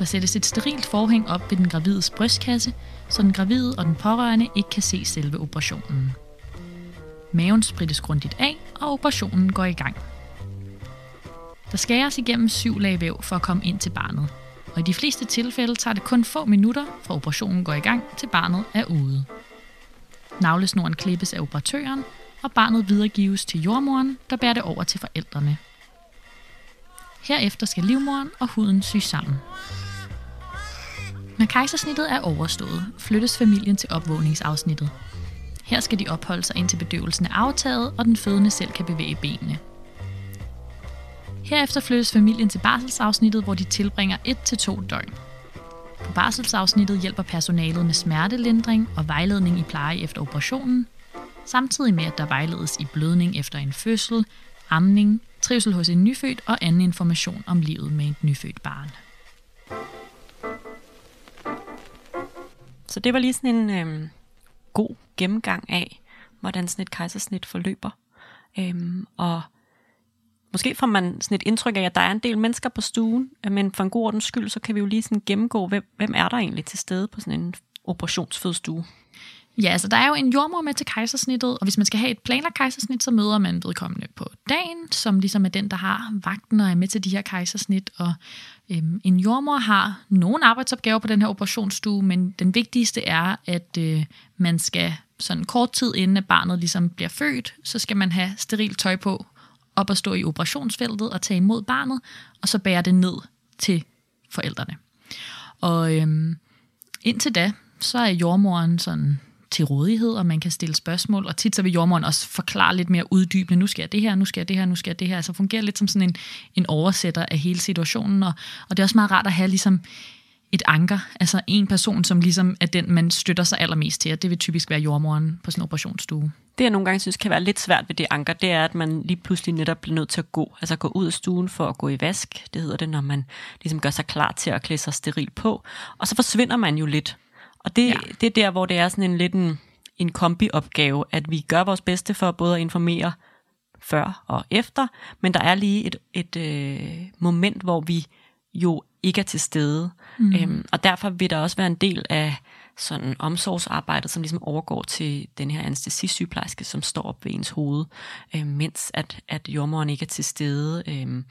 Der sættes et sterilt forhæng op ved den gravides brystkasse, så den gravide og den pårørende ikke kan se selve operationen. Maven sprittes grundigt af, og operationen går i gang. Der skæres igennem syv lag væv for at komme ind til barnet, og i de fleste tilfælde tager det kun få minutter, fra operationen går i gang, til barnet er ude. Navlesnoren klippes af operatøren, og barnet videregives til jordmoren, der bærer det over til forældrene. Herefter skal livmoren og huden syes sammen. Når kejsersnittet er overstået, flyttes familien til opvågningsafsnittet. Her skal de opholde sig indtil bedøvelsen er aftaget, og den fødende selv kan bevæge benene. Herefter flyttes familien til barselsafsnittet, hvor de tilbringer 1-2 døgn. På barselsafsnittet hjælper personalet med smertelindring og vejledning i pleje efter operationen, samtidig med at der vejledes i blødning efter en fødsel, amning, trivsel hos en nyfødt og anden information om livet med et nyfødt barn. Så det var lige sådan en øh, god gennemgang af, hvordan sådan et kejsersnit forløber. Øhm, og måske får man sådan et indtryk af, at der er en del mennesker på stuen, men for en god ordens skyld, så kan vi jo lige sådan gennemgå, hvem, hvem er der egentlig til stede på sådan en operationsfødestue. Ja, altså der er jo en jordmor med til kejsersnittet, og hvis man skal have et planlagt kejsersnit, så møder man vedkommende på dagen, som ligesom er den, der har vagten og er med til de her kejsersnit. Og øhm, en jordmor har nogle arbejdsopgaver på den her operationsstue, men den vigtigste er, at øh, man skal sådan kort tid inden at barnet ligesom bliver født, så skal man have sterilt tøj på, op og stå i operationsfeltet og tage imod barnet, og så bære det ned til forældrene. Og øhm, indtil da, så er jordmoren sådan til rådighed, og man kan stille spørgsmål, og tit så vil jordmoren også forklare lidt mere uddybende, nu skal jeg det her, nu skal jeg det her, nu skal jeg det her, altså fungerer lidt som sådan en, en oversætter af hele situationen, og, og det er også meget rart at have ligesom et anker, altså en person, som ligesom er den, man støtter sig allermest til, og det vil typisk være jordmoren på sådan en operationsstue. Det jeg nogle gange synes kan være lidt svært ved det anker, det er, at man lige pludselig netop bliver nødt til at gå, altså gå ud af stuen for at gå i vask, det hedder det, når man ligesom gør sig klar til at klæde sig steril på, og så forsvinder man jo lidt. Og det, ja. det er der, hvor det er sådan en lidt en, en kombi-opgave, at vi gør vores bedste for både at informere før og efter, men der er lige et, et øh, moment, hvor vi jo ikke er til stede. Mm. Øhm, og derfor vil der også være en del af sådan omsorgsarbejdet, som ligesom overgår til den her anestesisygeplejerske, som står op ved ens hoved, øh, mens at, at jordmoren ikke er til stede, øh,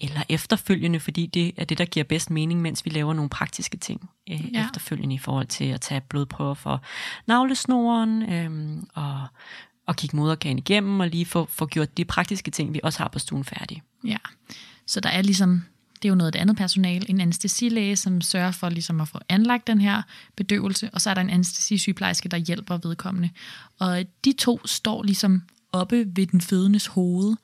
eller efterfølgende, fordi det er det, der giver bedst mening, mens vi laver nogle praktiske ting øh, ja. efterfølgende i forhold til at tage blodprøver for navlesnoren, øh, og, og kigge moderkagen igennem, og lige få, få gjort de praktiske ting, vi også har på stuen færdige. Ja, så der er ligesom det er jo noget andet personal, en anestesilæge, som sørger for ligesom at få anlagt den her bedøvelse, og så er der en anestesisygeplejerske, der hjælper vedkommende. Og de to står ligesom oppe ved den fødendes hoved.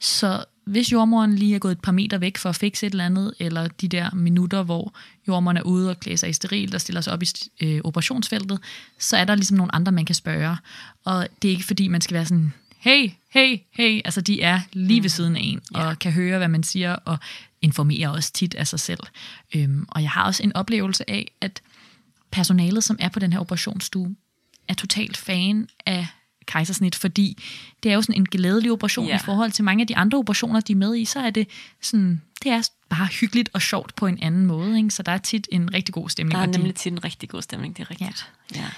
Så hvis jordmoren lige er gået et par meter væk for at fikse et eller andet, eller de der minutter, hvor jordmoren er ude og klæder sig i steril og stiller sig op i øh, operationsfeltet, så er der ligesom nogle andre, man kan spørge. Og det er ikke fordi, man skal være sådan, hey, hey, hey, altså de er lige ved mm. siden af en, og ja. kan høre, hvad man siger, og informerer også tit af sig selv. Øhm, og jeg har også en oplevelse af, at personalet, som er på den her operationsstue, er totalt fan af kejsersnit, fordi det er jo sådan en glædelig operation ja. i forhold til mange af de andre operationer, de er med i, så er det sådan, det er bare hyggeligt og sjovt på en anden måde, ikke? så der er tit en rigtig god stemning. Der er nemlig de, tit en rigtig god stemning, det er rigtigt. Ja. ja.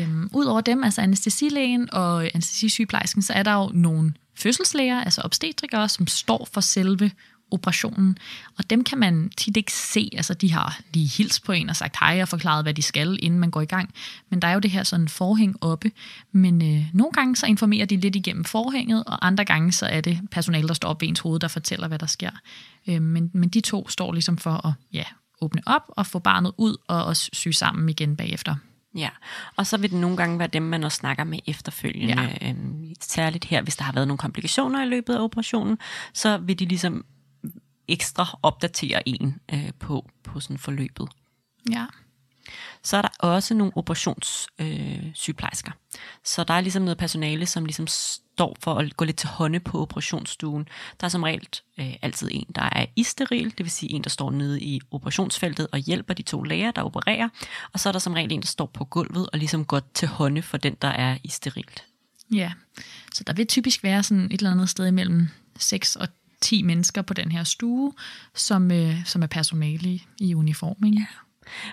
Øhm, Udover dem, altså anestesilægen og anestesisygeplejersken, så er der jo nogle fødselslæger, altså obstetrikere, som står for selve operationen. Og dem kan man tit ikke se. Altså, de har lige hils på en og sagt hej og forklaret, hvad de skal, inden man går i gang. Men der er jo det her sådan forhæng oppe. Men øh, nogle gange så informerer de lidt igennem forhænget, og andre gange så er det personale, der står op ved ens hoved, der fortæller, hvad der sker. Øh, men, men de to står ligesom for at ja, åbne op og få barnet ud og også sy sammen igen bagefter. Ja, og så vil det nogle gange være dem, man også snakker med efterfølgende. Ja. Øhm, særligt her, hvis der har været nogle komplikationer i løbet af operationen, så vil de ligesom ekstra opdatere en øh, på, på sådan forløbet. Ja. Så er der også nogle operationssygeplejersker. Øh, så der er ligesom noget personale, som ligesom står for at gå lidt til hånde på operationsstuen. Der er som regel øh, altid en, der er isteril, det vil sige en, der står nede i operationsfeltet og hjælper de to læger, der opererer. Og så er der som regel en, der står på gulvet og ligesom går til hånde for den, der er isterilt. Ja, så der vil typisk være sådan et eller andet sted imellem 6 og 10 mennesker på den her stue, som, øh, som er personale i, i uniform. Ikke? Ja.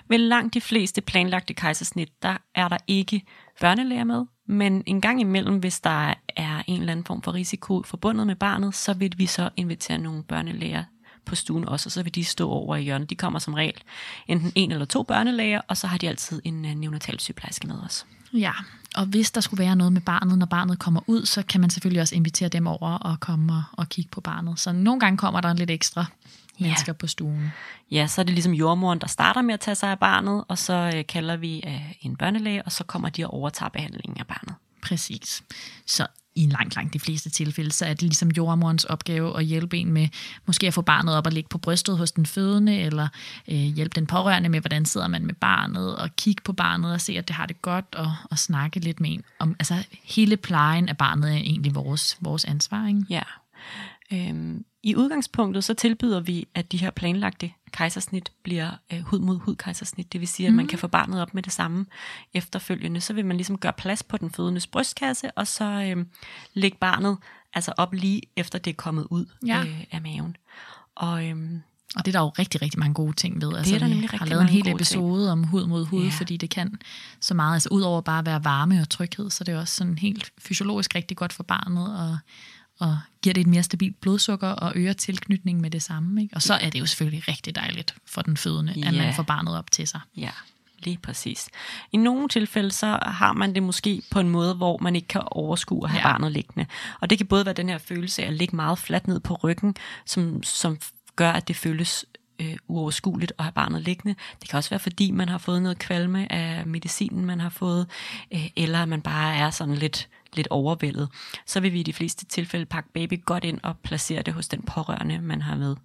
Men langt de fleste planlagte kejsersnit, der er der ikke børnelæger med, men en gang imellem, hvis der er en eller anden form for risiko forbundet med barnet, så vil vi så invitere nogle børnelæger på stuen også, og så vil de stå over i hjørnet. De kommer som regel enten en eller to børnelæger, og så har de altid en øh, neonatal sygeplejerske med os. Ja, og hvis der skulle være noget med barnet, når barnet kommer ud, så kan man selvfølgelig også invitere dem over og komme og, og kigge på barnet. Så nogle gange kommer der lidt ekstra mennesker ja. på stuen. Ja, så er det ligesom jordmoren, der starter med at tage sig af barnet, og så øh, kalder vi øh, en børnelæge, og så kommer de og overtager behandlingen af barnet. Præcis. Så i langt, langt de fleste tilfælde, så er det ligesom jordmorens opgave at hjælpe en med måske at få barnet op og ligge på brystet hos den fødende, eller øh, hjælpe den pårørende med, hvordan sidder man med barnet, og kigge på barnet og se, at det har det godt, og, og snakke lidt med en om, altså hele plejen af barnet er egentlig vores, vores ansvar, ikke? Ja. Øhm, I udgangspunktet så tilbyder vi, at de her planlagte kejsersnit bliver øh, hud mod hud kejsersnit. Det vil sige, at man kan få barnet op med det samme efterfølgende. Så vil man ligesom gøre plads på den fødendes brystkasse, og så øh, lægge barnet altså op lige efter det er kommet ud Ja. øh, af maven. Og øhm, Og det er der jo rigtig, rigtig mange gode ting ved. Altså, der vi har lavet en hel episode om hud mod hud, Ja. fordi det kan så meget. Altså udover bare at være varme og tryghed, så det er også sådan helt fysiologisk rigtig godt for barnet, og, og giver det et mere stabilt blodsukker og øger tilknytning med det samme. Ikke? Og så er det jo selvfølgelig rigtig dejligt for den fødende, at Ja. man får barnet op til sig. Ja, lige præcis. I nogle tilfælde, så har man det måske på en måde, hvor man ikke kan overskue at have Ja. barnet liggende. Og det kan både være den her følelse af at ligge meget fladt ned på ryggen, som, som gør, at det føles øh, uoverskueligt at have barnet liggende. Det kan også være, fordi man har fået noget kvalme af medicinen, man har fået, øh, eller at man bare er sådan lidt, lidt overvældet. Så vil vi i de fleste tilfælde pakke baby godt ind og placere det hos den pårørende, man har med.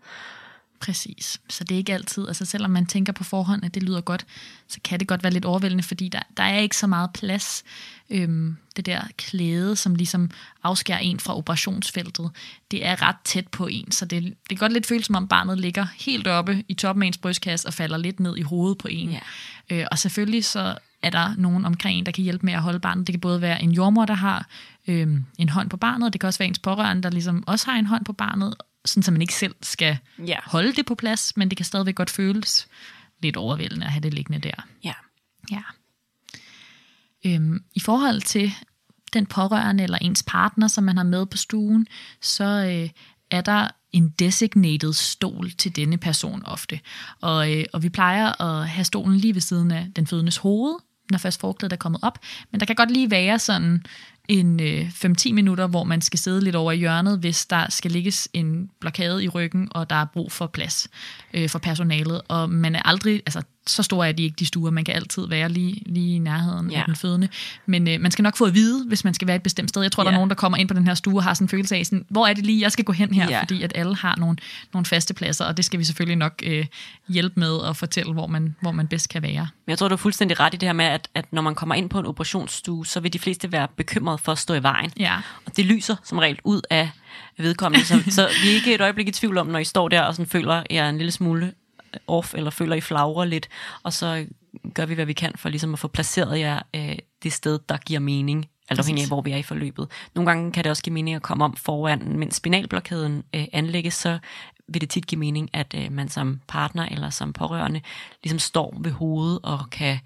Præcis. Så det er ikke altid, altså selvom man tænker på forhånd, at det lyder godt, så kan det godt være lidt overvældende, fordi der, der er ikke så meget plads. Øhm, det der klæde, som ligesom afskærer en fra operationsfeltet, det er ret tæt på en, så det, det kan godt lidt føles som om barnet ligger helt oppe i toppen af ens brystkasse og falder lidt ned i hovedet på en. Ja. Øh, og selvfølgelig så er der nogen omkring en, der kan hjælpe med at holde barnet. Det kan både være en jordmor, der har øh, en hånd på barnet, det kan også være ens pårørende, der ligesom også har en hånd på barnet, sådan så man ikke selv skal Ja. holde det på plads, men det kan stadigvæk godt føles lidt overvældende at have det liggende der. Ja. Ja. Øhm, I forhold til den pårørende eller ens partner, som man har med på stuen, så øh, er der en designated stol til denne person ofte. Og, øh, og vi plejer at have stolen lige ved siden af den fødendes hoved, når først forklædet er kommet op. Men der kan godt lige være sådan en øh, 5-10 minutter, hvor man skal sidde lidt over i hjørnet, hvis der skal ligges en blokade i ryggen, og der er brug for plads øh, for personalet. Og man er aldrig, altså så store er de ikke, de stuer. Man kan altid være lige, lige i nærheden ja. Af den fødende. Men øh, man skal nok få at vide, hvis man skal være et bestemt sted. Jeg tror, ja. der er nogen, der kommer ind på den her stue og har sådan en følelse af, sådan, hvor er det lige, jeg skal gå hen her? Ja. Fordi at alle har nogle, nogle faste pladser, og det skal vi selvfølgelig nok øh, hjælpe med at fortælle, hvor man, hvor man bedst kan være. Men jeg tror, du er fuldstændig ret i det her med, at, at når man kommer ind på en operationsstue, så vil de fleste være bekymrede for at stå i vejen. Ja. Og det lyser som regel ud af vedkommende. Så, så vi er ikke et øjeblik i tvivl om, når I står der og sådan føler, at jeg er en lille smule off, eller føler, I flagrer lidt. Og så gør vi, hvad vi kan for ligesom at få placeret jer øh, det sted, der giver mening. Alt afhængig af, hvor vi er i forløbet. Nogle gange kan det også give mening at komme om foran, mens spinalblokaden øh, anlægges, så vil det tit give mening, at øh, man som partner eller som pårørende ligesom står ved hovedet og kan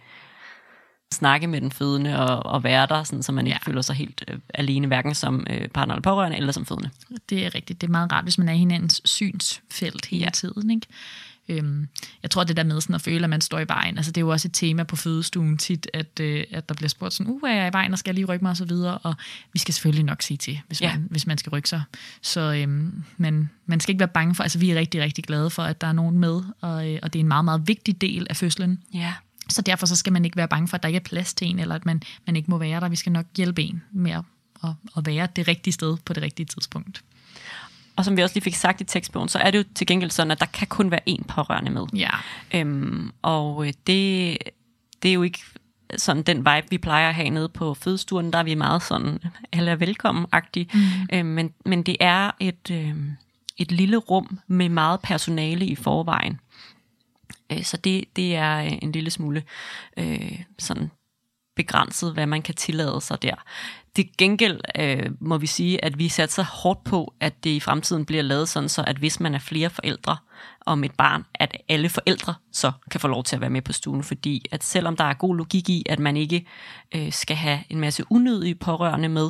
snakke med den fødende og, og være der, sådan, så man ikke Ja. føler sig helt øh, alene, hverken som øh, partner eller pårørende, eller som fødende. Det er rigtigt. Det er meget rart, hvis man er i hinandens synsfelt hele. Ja. tiden. Ikke? Øhm, jeg tror, det der med sådan at føle, at man står i vejen, altså det er jo også et tema på fødestuen tit, at, øh, at der bliver spurgt sådan, uh, er jeg i vejen, og skal jeg lige rykke mig og så videre, og vi skal selvfølgelig nok sige til, hvis, Ja. man, hvis man skal rykke sig. Så øhm, men man skal ikke være bange for, altså vi er rigtig, rigtig glade for, at der er nogen med, og, øh, og det er en meget, meget vigtig del af fødslen. Ja. Så derfor så skal man ikke være bange for, at der ikke er plads til en, eller at man, man ikke må være der. Vi skal nok hjælpe en med at, at, at være det rigtige sted på det rigtige tidspunkt. Og som vi også lige fik sagt i tekstbogen, så er det jo til gengæld sådan, at der kan kun være én pårørende med. Ja, Øhm, og øh, det, det er jo ikke sådan den vibe, vi plejer at have nede på fødestuen. Der er vi meget sådan, alle er velkommen-agtige. Mm. Øhm, men, men det er et, øh, et lille rum med meget personale i forvejen. Øh, så det, det er en lille smule øh, sådan begrænset, hvad man kan tillade sig der. Det gengæld øh, må vi sige, at vi satser hårdt på, at det i fremtiden bliver lavet sådan, så at hvis man er flere forældre om et barn, at alle forældre så kan få lov til at være med på stuen, fordi at selvom der er god logik i, at man ikke øh, skal have en masse unødige pårørende med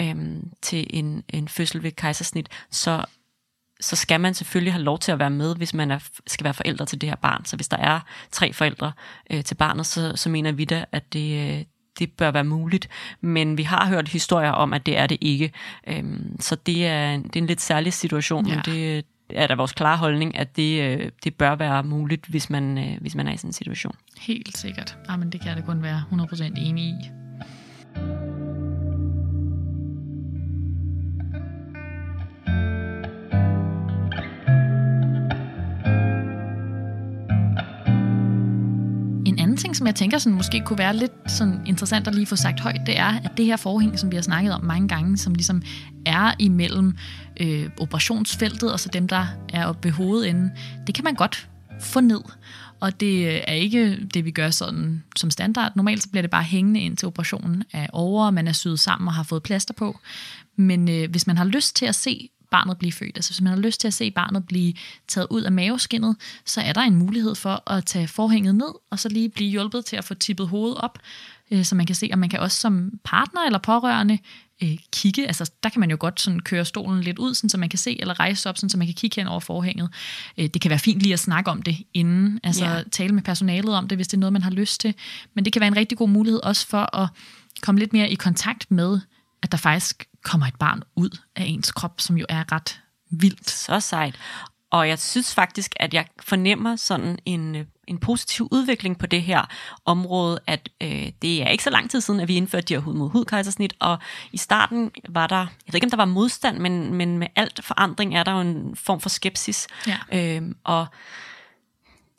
øh, til en, en fødsel ved kejsersnit, så så skal man selvfølgelig have lov til at være med, hvis man er, skal være forældre til det her barn. Så hvis der er tre forældre øh, til barnet, så, så mener vi da, at det, øh, det bør være muligt. Men vi har hørt historier om, at det er det ikke. Øhm, så det er, det er en lidt særlig situation, ja. Ja. men det er da vores klare holdning, at det, øh, det bør være muligt, hvis man, øh, hvis man er i sådan en situation. helt sikkert. Jamen, det kan jeg da kun være 100% enig i. anden ting, som jeg tænker sådan, måske kunne være lidt sådan interessant at lige få sagt højt, det er, at det her forhæng, som vi har snakket om mange gange, som ligesom er imellem øh, operationsfeltet og så dem, der er oppe ved hovedenden, det kan man godt få ned. Og det øh, er ikke det, vi gør sådan som standard. Normalt så bliver det bare hængende ind til operationen af over, man er syet sammen og har fået plaster på. Men øh, hvis man har lyst til at se barnet blive født, altså hvis man har lyst til at se barnet blive taget ud af maveskinnet, så er der en mulighed for at tage forhænget ned, og så lige blive hjulpet til at få tippet hovedet op, øh, så man kan se, og man kan også som partner eller pårørende øh, kigge, altså der kan man jo godt sådan køre stolen lidt ud, sådan, så man kan se, eller rejse op, sådan, så man kan kigge hen over forhænget. Øh, det kan være fint lige at snakke om det inden, altså yeah. tale med personalet om det, hvis det er noget, man har lyst til. Men det kan være en rigtig god mulighed også for at komme lidt mere i kontakt med, at der faktisk kommer et barn ud af ens krop, som jo er ret vildt. Så sejt. Og jeg synes faktisk, at jeg fornemmer sådan en, en positiv udvikling på det her område, at øh, det er ikke så lang tid siden, at vi indførte de her hud mod hud kejsersnit, og i starten var der, jeg ved ikke om der var modstand, men, men med alt forandring er der jo en form for skepsis. Ja. Øh, og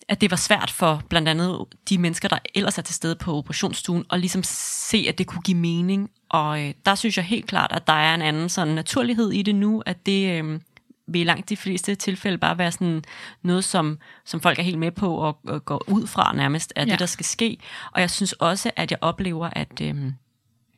at det var svært for blandt andet de mennesker, der ellers er til stede på operationsstuen, at ligesom se, at det kunne give mening. Og øh, der synes jeg helt klart, at der er en anden sådan naturlighed i det nu, at det øh, vil i langt de fleste tilfælde bare være sådan noget, som, som folk er helt med på og, og går ud fra nærmest, af ja. det, der skal ske. Og jeg synes også, at jeg oplever, at... Øh,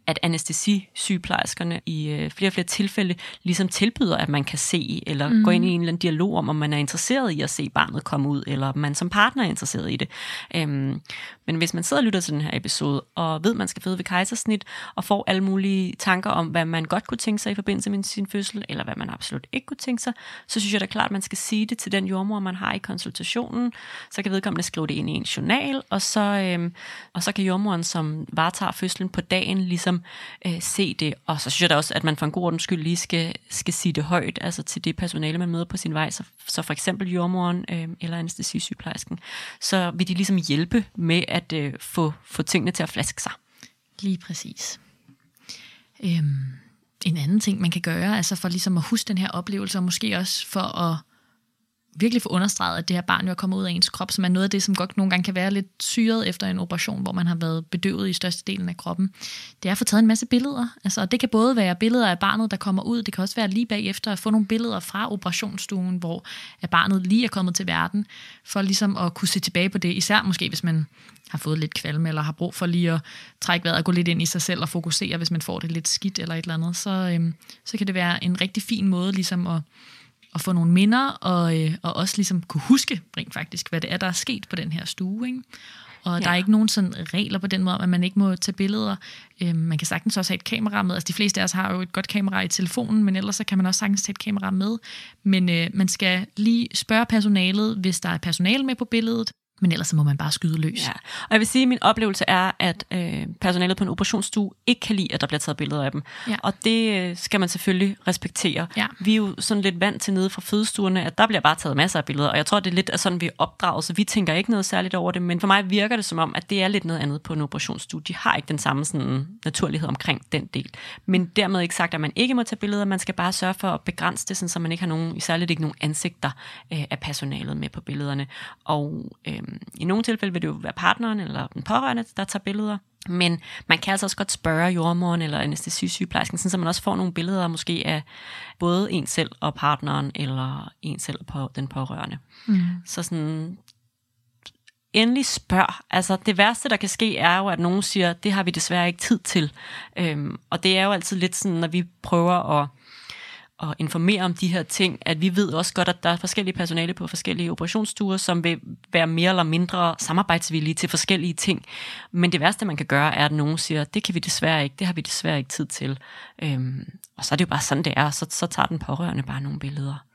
at anestesisygeplejerskerne i øh, flere og flere tilfælde ligesom tilbyder, at man kan se, eller mm. gå ind i en eller anden dialog om, om man er interesseret i at se barnet komme ud, eller om man som partner er interesseret i det. Øhm, men hvis man sidder og lytter til den her episode, og ved, at man skal føde ved kejsersnit, og får alle mulige tanker om, hvad man godt kunne tænke sig i forbindelse med sin fødsel, eller hvad man absolut ikke kunne tænke sig, så synes jeg da klart, at man skal sige det til den jordmor, man har i konsultationen. Så kan vedkommende skrive det ind i en journal, og så, øhm, og så kan jordmoren, som varetager fødslen på dagen, ligesom Ligesom, øh, se det. Og så synes jeg da også, at man for en god ordens skyld lige skal, skal sige det højt, altså til det personale, man møder på sin vej. Så, så for eksempel jordmoren øh, eller anestesisygeplejersken, så vil de ligesom hjælpe med at øh, få, få tingene til at flaske sig. Lige præcis. Øhm, en anden ting, man kan gøre, altså for ligesom at huske den her oplevelse, og måske også for at virkelig få understreget, at det her barn jo er kommet ud af ens krop, som er noget af det, som godt nogle gange kan være lidt syret efter en operation, hvor man har været bedøvet i størstedelen af kroppen. Det er at få taget en masse billeder. Altså, det kan både være billeder af barnet, der kommer ud, det kan også være lige bagefter at få nogle billeder fra operationsstuen, hvor barnet lige er kommet til verden, for ligesom at kunne se tilbage på det, især måske hvis man har fået lidt kvalme, eller har brug for lige at trække vejret og gå lidt ind i sig selv og fokusere, hvis man får det lidt skidt eller et eller andet, så, øhm, så kan det være en rigtig fin måde ligesom at at få nogle minder, og, øh, og også ligesom kunne huske rent faktisk, hvad det er, der er sket på den her stue. Ikke? Og ja. der er ikke nogen sådan regler på den måde, at man ikke må tage billeder. Øh, man kan sagtens også have et kamera med. Altså de fleste af os har jo et godt kamera i telefonen, men ellers så kan man også sagtens tage et kamera med. Men øh, man skal lige spørge personalet, hvis der er personale med på billedet, men ellers så må man bare skyde løs. Ja. Og jeg vil sige, at min oplevelse er, at øh, personalet på en operationsstue ikke kan lide, at der bliver taget billeder af dem. Ja. Og det øh, skal man selvfølgelig respektere. Ja. Vi er jo sådan lidt vant til nede fra fødestuerne, at der bliver bare taget masser af billeder. Og jeg tror, det er lidt af sådan, vi er opdraget, så vi tænker ikke noget særligt over det. Men for mig virker det som om, at det er lidt noget andet på en operationsstue. De har ikke den samme sådan, naturlighed omkring den del. Men dermed ikke sagt, at man ikke må tage billeder. Man skal bare sørge for at begrænse det, sådan, så man ikke har nogen, særligt ikke nogen ansigter øh, af personalet med på billederne. Og øh, i nogle tilfælde vil det jo være partneren eller den pårørende, der tager billeder. Men man kan altså også godt spørge jordmoren eller anestesisygeplejersken, så man også får nogle billeder måske af både en selv og partneren, eller en selv og den pårørende. Mm. Så sådan, endelig spørg. Altså det værste, der kan ske, er jo, at nogen siger, det har vi desværre ikke tid til. Øhm, og det er jo altid lidt sådan, når vi prøver at at informere om de her ting, at vi ved også godt, at der er forskellige personale på forskellige operationsstuer, som vil være mere eller mindre samarbejdsvillige til forskellige ting. Men det værste, man kan gøre, er, at nogen siger, det kan vi desværre ikke, det har vi desværre ikke tid til. Øhm, og så er det jo bare sådan, det er, så, så tager den pårørende bare nogle billeder.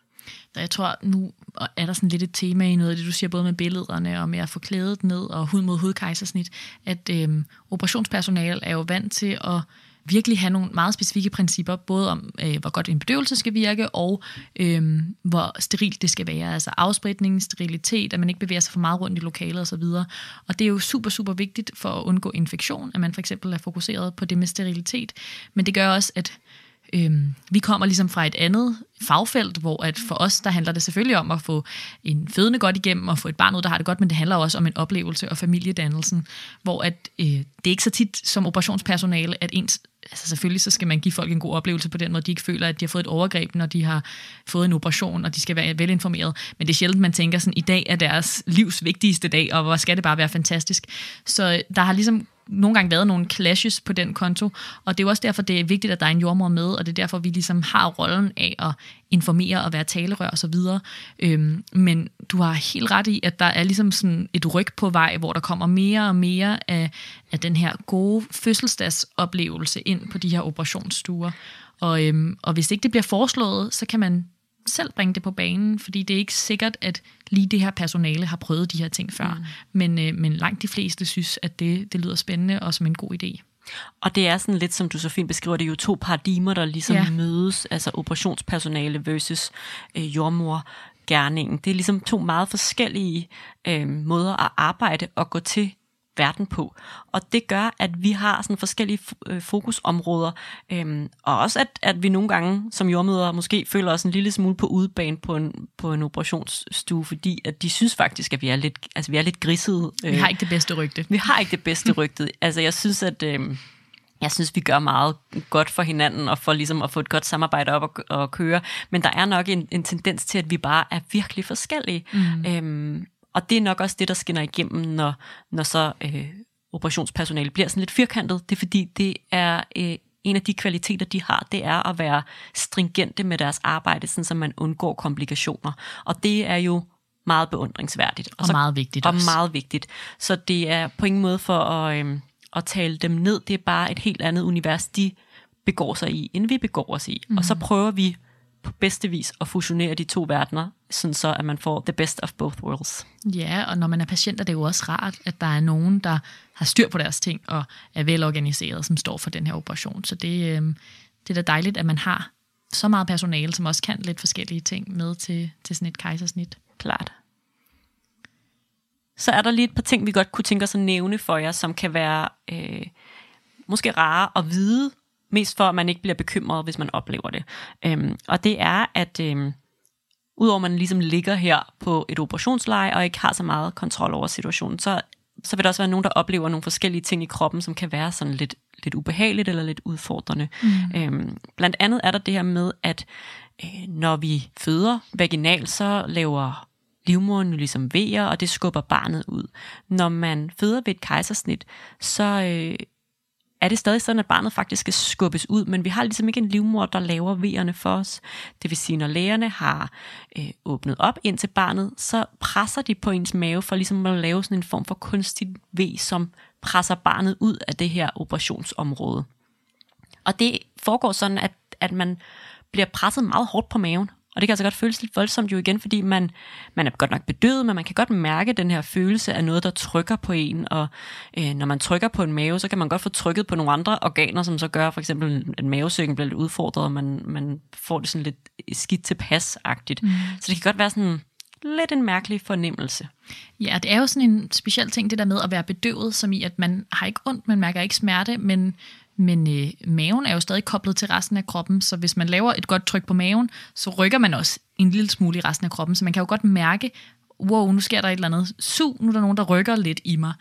Jeg tror, nu er der sådan lidt et tema i noget af det, du siger, både med billederne og med at få klædet ned og hud mod hud kejsersnit, at øhm, operationspersonal er jo vant til at virkelig have nogle meget specifikke principper, både om, øh, hvor godt en bedøvelse skal virke, og øh, hvor sterilt det skal være. Altså afspritning, sterilitet, at man ikke bevæger sig for meget rundt i lokalet osv. Og det er jo super, super vigtigt for at undgå infektion, at man for eksempel er fokuseret på det med sterilitet. Men det gør også, at øh, vi kommer ligesom fra et andet fagfelt, hvor at for os, der handler det selvfølgelig om at få en fødende godt igennem og få et barn ud, der har det godt, men det handler også om en oplevelse og familiedannelsen, hvor at, øh, det er ikke så tit som operationspersonale, at ens altså selvfølgelig så skal man give folk en god oplevelse på den måde, de ikke føler, at de har fået et overgreb, når de har fået en operation, og de skal være velinformeret. Men det er sjældent, man tænker sådan, i dag er deres livs vigtigste dag, og hvor skal det bare være fantastisk. Så øh, der har ligesom nogle gange været nogle clashes på den konto, og det er jo også derfor, det er vigtigt, at der er en jordmor med, og det er derfor, vi ligesom har rollen af at informere og være talerør osv. Øhm, men du har helt ret i, at der er ligesom sådan et ryg på vej, hvor der kommer mere og mere af, af den her gode fødselsdagsoplevelse ind på de her operationsstuer. Og, øhm, og hvis ikke det bliver foreslået, så kan man selv bringe det på banen, fordi det er ikke sikkert, at lige det her personale har prøvet de her ting før. Mm. Men, øh, men langt de fleste synes, at det, det lyder spændende og som en god idé. Og det er sådan lidt, som du så fint beskriver, det er jo to paradigmer, der ligesom ja. mødes, altså operationspersonale versus øh, jordmor gerningen. Det er ligesom to meget forskellige øh, måder at arbejde og gå til verden på. Og det gør, at vi har sådan forskellige øh, fokusområder, øhm, og også at, at vi nogle gange som jordmøder måske føler os en lille smule på udebane på en, på en operationsstue, fordi at de synes faktisk, at vi er lidt, altså, vi er lidt grisede. Vi har ikke det bedste rygte. Vi har ikke det bedste rygte. altså jeg synes, at... Øh, jeg synes, vi gør meget godt for hinanden og for ligesom at få et godt samarbejde op og, og køre. Men der er nok en, en tendens til, at vi bare er virkelig forskellige. Mm. Øhm, og det er nok også det, der skinner igennem, når, når så øh, operationspersonale bliver sådan lidt firkantet. Det er fordi, det er øh, en af de kvaliteter, de har, det er at være stringente med deres arbejde, sådan så man undgår komplikationer. Og det er jo meget beundringsværdigt. Og, og så, meget vigtigt Og også. meget vigtigt. Så det er på ingen måde for at, øh, at tale dem ned. Det er bare et helt andet univers, de begår sig i, end vi begår os i. Mm. Og så mhm. prøver vi på bedste vis at fusionere de to verdener, sådan så at man får the best of both worlds. Ja, og når man er patient, er det jo også rart, at der er nogen, der har styr på deres ting og er velorganiseret, som står for den her operation. Så det, øh, det er da dejligt, at man har så meget personale, som også kan lidt forskellige ting med til, til sådan et kejsersnit. Klart. Så er der lige et par ting, vi godt kunne tænke os at nævne for jer, som kan være øh, måske rare at vide, Mest for, at man ikke bliver bekymret, hvis man oplever det. Øhm, og det er, at øhm, udover at man ligesom ligger her på et operationsleje og ikke har så meget kontrol over situationen, så, så vil der også være nogen, der oplever nogle forskellige ting i kroppen, som kan være sådan lidt, lidt ubehageligt eller lidt udfordrende. Mm. Øhm, blandt andet er der det her med, at øh, når vi føder vaginal, så laver livmoderen ligesom vejer, og det skubber barnet ud. Når man føder ved et kejsersnit, så øh, er det stadig sådan, at barnet faktisk skal skubbes ud, men vi har ligesom ikke en livmor, der laver vejerne for os. Det vil sige, når lægerne har øh, åbnet op ind til barnet, så presser de på ens mave for ligesom at lave sådan en form for kunstig V, som presser barnet ud af det her operationsområde. Og det foregår sådan, at, at man bliver presset meget hårdt på maven, og det kan altså godt føles lidt voldsomt jo igen, fordi man, man er godt nok bedøvet, men man kan godt mærke den her følelse af noget, der trykker på en. Og øh, når man trykker på en mave, så kan man godt få trykket på nogle andre organer, som så gør for eksempel, at mavesøkken bliver lidt udfordret, og man, man får det sådan lidt skidt tilpas-agtigt. Mm. Så det kan godt være sådan lidt en mærkelig fornemmelse. Ja, det er jo sådan en speciel ting, det der med at være bedøvet, som i, at man har ikke ondt, man mærker ikke smerte, men men øh, maven er jo stadig koblet til resten af kroppen, så hvis man laver et godt tryk på maven, så rykker man også en lille smule i resten af kroppen, så man kan jo godt mærke, wow, nu sker der et eller andet su, nu er der nogen, der rykker lidt i mig.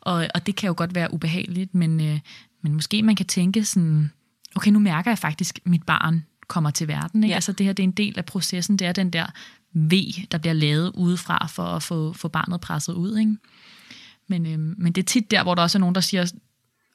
Og, og det kan jo godt være ubehageligt, men, øh, men måske man kan tænke sådan, okay, nu mærker jeg faktisk, at mit barn kommer til verden. Ikke? Ja. Altså det her det er en del af processen, det er den der V, der bliver lavet udefra for at få, få barnet presset ud. Ikke? Men, øh, men det er tit der, hvor der også er nogen, der siger,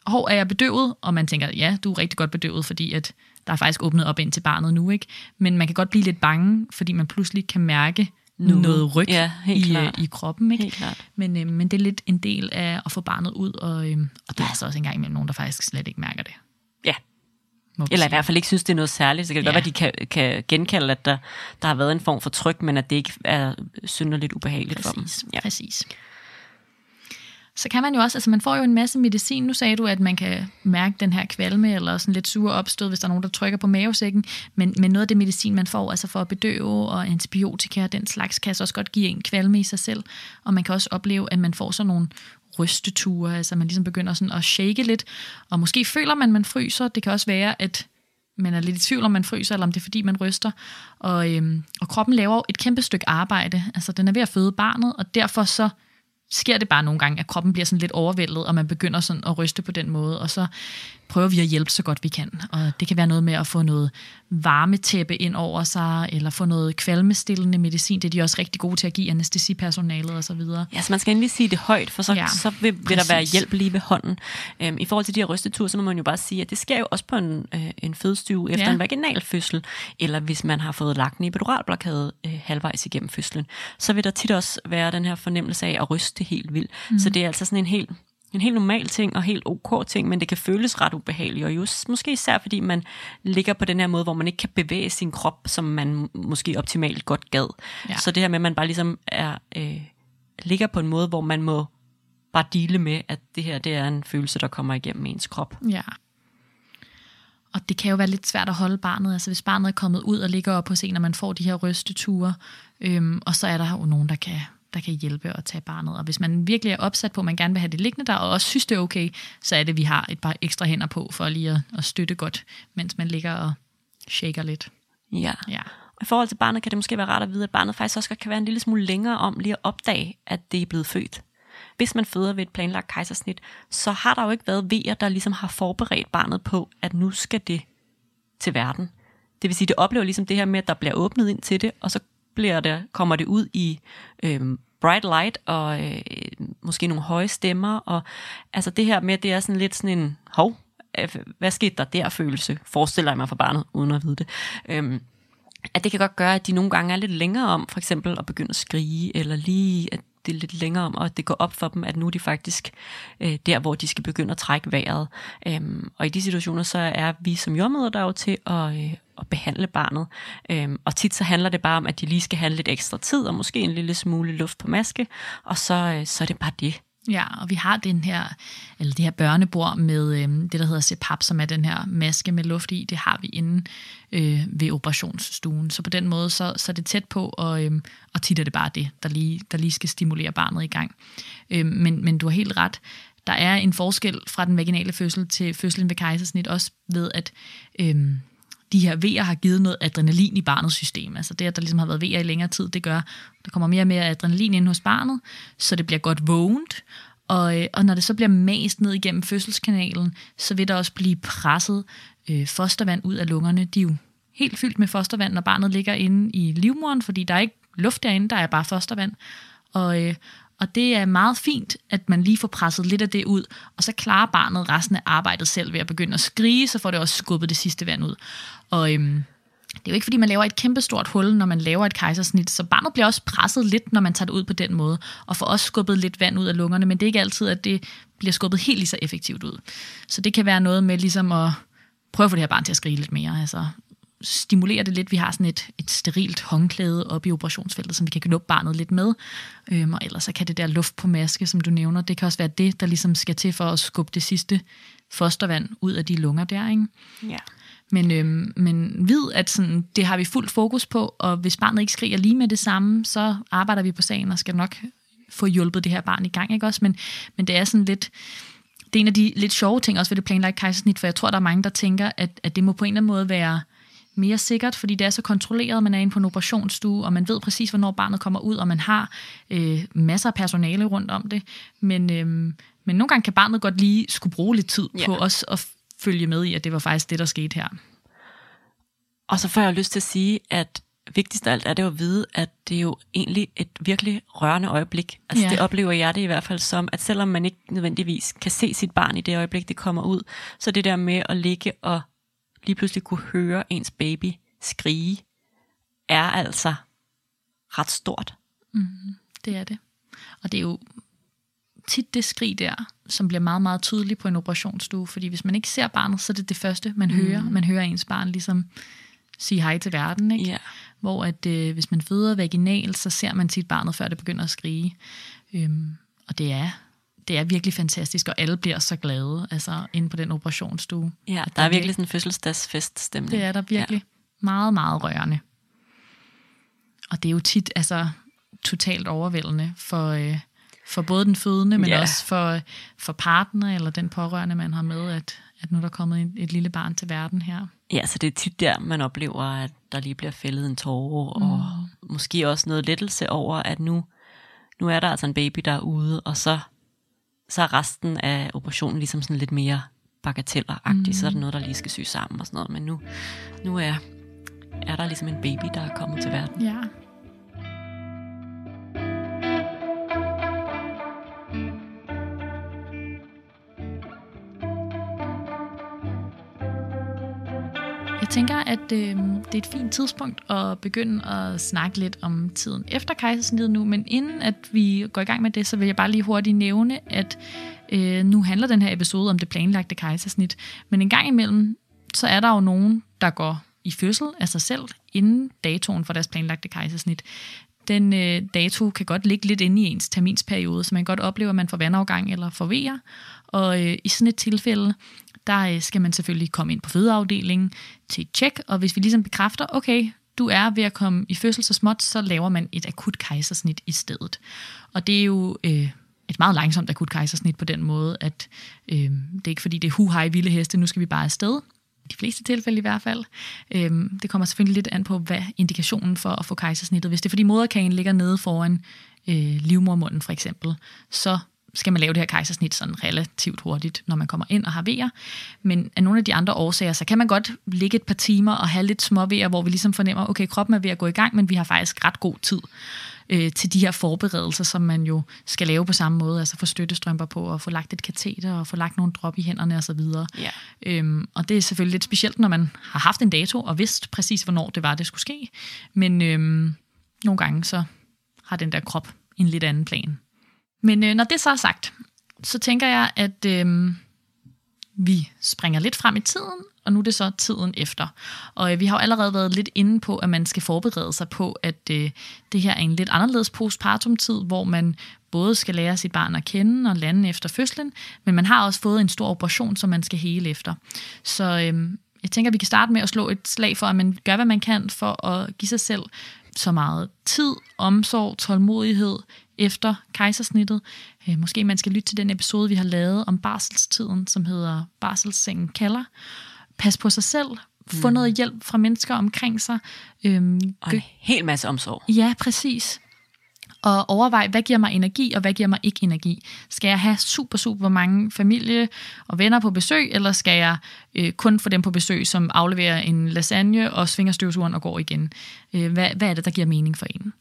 hov, er jeg bedøvet? Og man tænker, ja, du er rigtig godt bedøvet, fordi at der er faktisk åbnet op ind til barnet nu, ikke? Men man kan godt blive lidt bange, fordi man pludselig kan mærke nu. noget ryg ja, i, øh, i kroppen, ikke? Helt klart. Men, øh, men det er lidt en del af at få barnet ud, og, øh, og der er så også engang imellem nogen, der faktisk slet ikke mærker det. Ja. Eller i hvert fald ikke synes, det er noget særligt. Så kan det ja. godt være, at de kan, kan genkalde, at der, der har været en form for tryk, men at det ikke er synderligt ubehageligt præcis, for dem. Ja. Præcis så kan man jo også, altså man får jo en masse medicin. Nu sagde du, at man kan mærke den her kvalme eller sådan lidt sure opstød, hvis der er nogen, der trykker på mavesækken. Men, men noget af det medicin, man får, altså for at bedøve og antibiotika og den slags, kan altså også godt give en kvalme i sig selv. Og man kan også opleve, at man får sådan nogle rysteture, altså man ligesom begynder sådan at shake lidt, og måske føler man, at man fryser. Det kan også være, at man er lidt i tvivl, om man fryser, eller om det er fordi, man ryster. Og, øhm, og kroppen laver et kæmpe stykke arbejde. Altså, den er ved at føde barnet, og derfor så sker det bare nogle gange, at kroppen bliver sådan lidt overvældet, og man begynder sådan at ryste på den måde, og så prøver vi at hjælpe så godt vi kan. Og det kan være noget med at få noget varmetæppe ind over sig, eller få noget kvalmestillende medicin. Det er de også rigtig gode til at give anestesipersonalet og så videre. Ja, så man skal endelig sige det højt, for så, ja, så vil, vil der være hjælp lige ved hånden. Øhm, I forhold til de her rysteture, så må man jo bare sige, at det sker jo også på en, øh, en fødestue efter ja. en vaginal fødsel, eller hvis man har fået lagt en epiduralblokade øh, halvvejs igennem fødslen, så vil der tit også være den her fornemmelse af at ryste helt vildt. Mm. Så det er altså sådan en helt en helt normal ting og helt ok ting, men det kan føles ret ubehageligt, og just måske især fordi man ligger på den her måde, hvor man ikke kan bevæge sin krop, som man måske optimalt godt gad. Ja. Så det her med, at man bare ligesom er, øh, ligger på en måde, hvor man må bare dele med, at det her det er en følelse, der kommer igennem ens krop. Ja. Og det kan jo være lidt svært at holde barnet. Altså hvis barnet er kommet ud og ligger op hos en, og man får de her rysteture, øhm, og så er der jo nogen, der kan der kan hjælpe at tage barnet. Og hvis man virkelig er opsat på, at man gerne vil have det liggende der, og også synes, det er okay, så er det, at vi har et par ekstra hænder på, for lige at, at støtte godt, mens man ligger og shaker lidt. Ja. ja. I forhold til barnet kan det måske være rart at vide, at barnet faktisk også kan være en lille smule længere om lige at opdage, at det er blevet født. Hvis man føder ved et planlagt kejsersnit, så har der jo ikke været vejer, der ligesom har forberedt barnet på, at nu skal det til verden. Det vil sige, det oplever ligesom det her med, at der bliver åbnet ind til det, og så bliver det, kommer det ud i øh, bright light og øh, måske nogle høje stemmer. Og altså det her med, det er sådan lidt sådan en, hov, øh, hvad skete der der følelse, forestiller jeg mig for barnet, uden at vide det. Øhm, at det kan godt gøre, at de nogle gange er lidt længere om, for eksempel at begynde at skrige, eller lige at det lidt længere om, og at det går op for dem, at nu er de faktisk øh, der, hvor de skal begynde at trække vejret. Øhm, og i de situationer, så er vi som jordmøder der jo til at, øh, at behandle barnet. Øhm, og tit så handler det bare om, at de lige skal have lidt ekstra tid, og måske en lille smule luft på maske, og så, øh, så er det bare det. Ja, og vi har den her, eller det her børnebord med øh, det, der hedder CPAP, som er den her maske med luft i. Det har vi inde øh, ved operationsstuen. Så på den måde, så, så er det tæt på, og, øh, og tit er det bare det, der lige, der lige skal stimulere barnet i gang. Øh, men, men du har helt ret. Der er en forskel fra den vaginale fødsel til fødslen ved kejsersnit, også ved at... Øh, de her vejer har givet noget adrenalin i barnets system. Altså det, at der ligesom har været vejer i længere tid, det gør, der kommer mere og mere adrenalin ind hos barnet, så det bliver godt vågent, og, øh, og når det så bliver mast ned igennem fødselskanalen, så vil der også blive presset øh, fostervand ud af lungerne. De er jo helt fyldt med fostervand, når barnet ligger inde i livmoderen, fordi der er ikke luft derinde, der er bare fostervand. Og, øh, og det er meget fint, at man lige får presset lidt af det ud, og så klarer barnet resten af arbejdet selv ved at begynde at skrige, så får det også skubbet det sidste vand ud. Og øhm, det er jo ikke, fordi man laver et kæmpestort hul, når man laver et kejsersnit, så barnet bliver også presset lidt, når man tager det ud på den måde, og får også skubbet lidt vand ud af lungerne, men det er ikke altid, at det bliver skubbet helt lige så effektivt ud. Så det kan være noget med ligesom at prøve at få det her barn til at skrige lidt mere. Altså, stimulere det lidt. Vi har sådan et, et sterilt håndklæde op i operationsfeltet, som vi kan knuppe barnet lidt med. Øhm, og ellers så kan det der luft på maske, som du nævner, det kan også være det, der ligesom skal til for at skubbe det sidste fostervand ud af de lunger der. Ikke? Ja. Men, øhm, men vid, at sådan, det har vi fuld fokus på, og hvis barnet ikke skriger lige med det samme, så arbejder vi på sagen og skal nok få hjulpet det her barn i gang. Ikke også? Men, men det er sådan lidt det er en af de lidt sjove ting også ved det planlagt kejsersnit, for jeg tror, der er mange, der tænker, at, at det må på en eller anden måde være mere sikkert, fordi det er så kontrolleret, man er inde på en operationsstue, og man ved præcis, hvornår barnet kommer ud, og man har øh, masser af personale rundt om det. Men, øh, men nogle gange kan barnet godt lige skulle bruge lidt tid ja. på os at følge med i, at det var faktisk det, der skete her. Og så får jeg lyst til at sige, at vigtigst af alt er det jo at vide, at det er jo egentlig et virkelig rørende øjeblik. Altså ja. det oplever jeg det i hvert fald som, at selvom man ikke nødvendigvis kan se sit barn i det øjeblik, det kommer ud, så det der med at ligge og lige pludselig kunne høre ens baby skrige, er altså ret stort. Mm, det er det. Og det er jo tit det skrig der, som bliver meget, meget tydeligt på en operationsstue, fordi hvis man ikke ser barnet, så er det det første, man mm. hører. Man hører ens barn ligesom sige hej til verden, ikke? Yeah. Hvor at øh, hvis man føder vaginalt, så ser man sit barnet, før det begynder at skrige. Øhm, og det er det er virkelig fantastisk, og alle bliver så glade altså, inde på den operationsstue. Ja, der, der er virkelig sådan en fødselsdagsfest stemning. Det er der virkelig. Ja. Meget, meget rørende. Og det er jo tit altså, totalt overvældende for, øh, for både den fødende, men ja. også for, for partner eller den pårørende, man har med, at, at nu er der kommet et, et lille barn til verden her. Ja, så det er tit der, man oplever, at der lige bliver fældet en tårer, mm. og måske også noget lettelse over, at nu, nu er der altså en baby, der er ude, og så, så er resten af operationen ligesom sådan lidt mere bagatelleragtig, mm. så er der noget, der lige skal syes sammen og sådan noget. Men nu, nu er, er der ligesom en baby, der er kommet til verden. Ja. Jeg tænker, at øh, det er et fint tidspunkt at begynde at snakke lidt om tiden efter kejsersnittet nu, men inden at vi går i gang med det, så vil jeg bare lige hurtigt nævne, at øh, nu handler den her episode om det planlagte kejsersnit, men en gang imellem, så er der jo nogen, der går i fødsel af sig selv inden datoen for deres planlagte kejsersnit. Den øh, dato kan godt ligge lidt inde i ens terminsperiode, så man kan godt opleve, at man får vandafgang eller får vejer. Og øh, i sådan et tilfælde, der øh, skal man selvfølgelig komme ind på fødeafdelingen til et tjek, og hvis vi ligesom bekræfter, okay, du er ved at komme i fødsel så småt, så laver man et akut kejsersnit i stedet. Og det er jo øh, et meget langsomt akut kejsersnit på den måde, at øh, det er ikke fordi, det er huhej vilde heste, nu skal vi bare afsted. I de fleste tilfælde i hvert fald. Øh, det kommer selvfølgelig lidt an på, hvad indikationen for at få kejsersnittet. Hvis det er fordi moderkagen ligger nede foran øh, livmormunden for eksempel, så skal man lave det her kejsersnit sådan relativt hurtigt, når man kommer ind og har vejer. Men af nogle af de andre årsager, så kan man godt ligge et par timer og have lidt små vejer, hvor vi ligesom fornemmer, okay, kroppen er ved at gå i gang, men vi har faktisk ret god tid øh, til de her forberedelser, som man jo skal lave på samme måde, altså få støttestrømper på og få lagt et kateter og få lagt nogle drop i hænderne osv. Ja. Øhm, og det er selvfølgelig lidt specielt, når man har haft en dato og vidst præcis, hvornår det var, det skulle ske. Men øhm, nogle gange så har den der krop en lidt anden plan. Men øh, når det så er sagt, så tænker jeg, at øh, vi springer lidt frem i tiden, og nu er det så tiden efter. Og øh, vi har jo allerede været lidt inde på, at man skal forberede sig på, at øh, det her er en lidt anderledes postpartum-tid, hvor man både skal lære sit barn at kende og lande efter fødslen, men man har også fået en stor operation, som man skal hele efter. Så øh, jeg tænker, at vi kan starte med at slå et slag for, at man gør, hvad man kan for at give sig selv så meget tid, omsorg, tålmodighed, efter kejsersnittet. Øh, måske man skal lytte til den episode, vi har lavet om barselstiden, som hedder Barselssengen kalder. Pas på sig selv. Få mm. noget hjælp fra mennesker omkring sig. Øhm, og en hel masse omsorg. Ja, præcis og overvej, hvad giver mig energi, og hvad giver mig ikke energi. Skal jeg have super, super mange familie og venner på besøg, eller skal jeg øh, kun få dem på besøg, som afleverer en lasagne og svinger støvsugeren og går igen? Øh, hvad, hvad er det, der giver mening for en?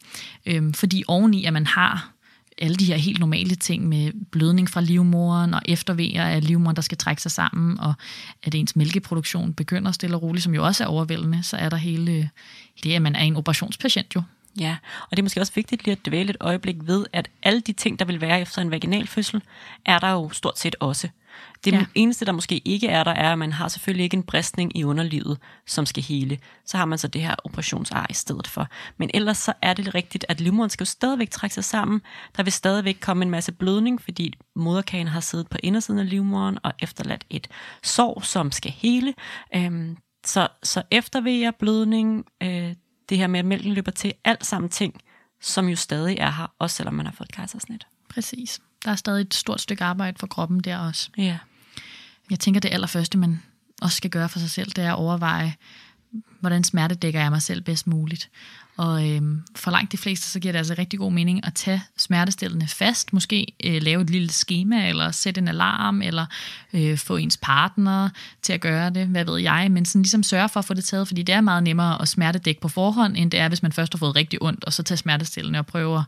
Øh, fordi oveni, at man har alle de her helt normale ting med blødning fra livmoren og eftervejer af livmoren, der skal trække sig sammen, og at ens mælkeproduktion begynder stille og roligt, som jo også er overvældende, så er der hele øh, det, at man er en operationspatient jo, Ja, og det er måske også vigtigt lige at dvæle et øjeblik ved, at alle de ting, der vil være efter en vaginal fødsel, er der jo stort set også. Det ja. eneste, der måske ikke er der, er, at man har selvfølgelig ikke en bristning i underlivet, som skal hele. Så har man så det her operationsar i stedet for. Men ellers så er det rigtigt, at livmoderen skal jo stadigvæk trække sig sammen. Der vil stadigvæk komme en masse blødning, fordi moderkagen har siddet på indersiden af livmoderen og efterladt et sår, som skal hele. Øhm, så, så eftervejer, blødning, øh, det her med, at mælken løber til, alt sammen ting, som jo stadig er her, også selvom man har fået kejsersnit. Præcis. Der er stadig et stort stykke arbejde for kroppen der også. Ja. Jeg tænker, det allerførste, man også skal gøre for sig selv, det er at overveje, hvordan smertedækker jeg mig selv bedst muligt. Og øhm, for langt de fleste, så giver det altså rigtig god mening at tage smertestillende fast. Måske øh, lave et lille schema, eller sætte en alarm, eller øh, få ens partner til at gøre det, hvad ved jeg. Men sådan ligesom sørge for at få det taget, fordi det er meget nemmere at smertedække på forhånd, end det er, hvis man først har fået rigtig ondt, og så tager smertestillende og prøver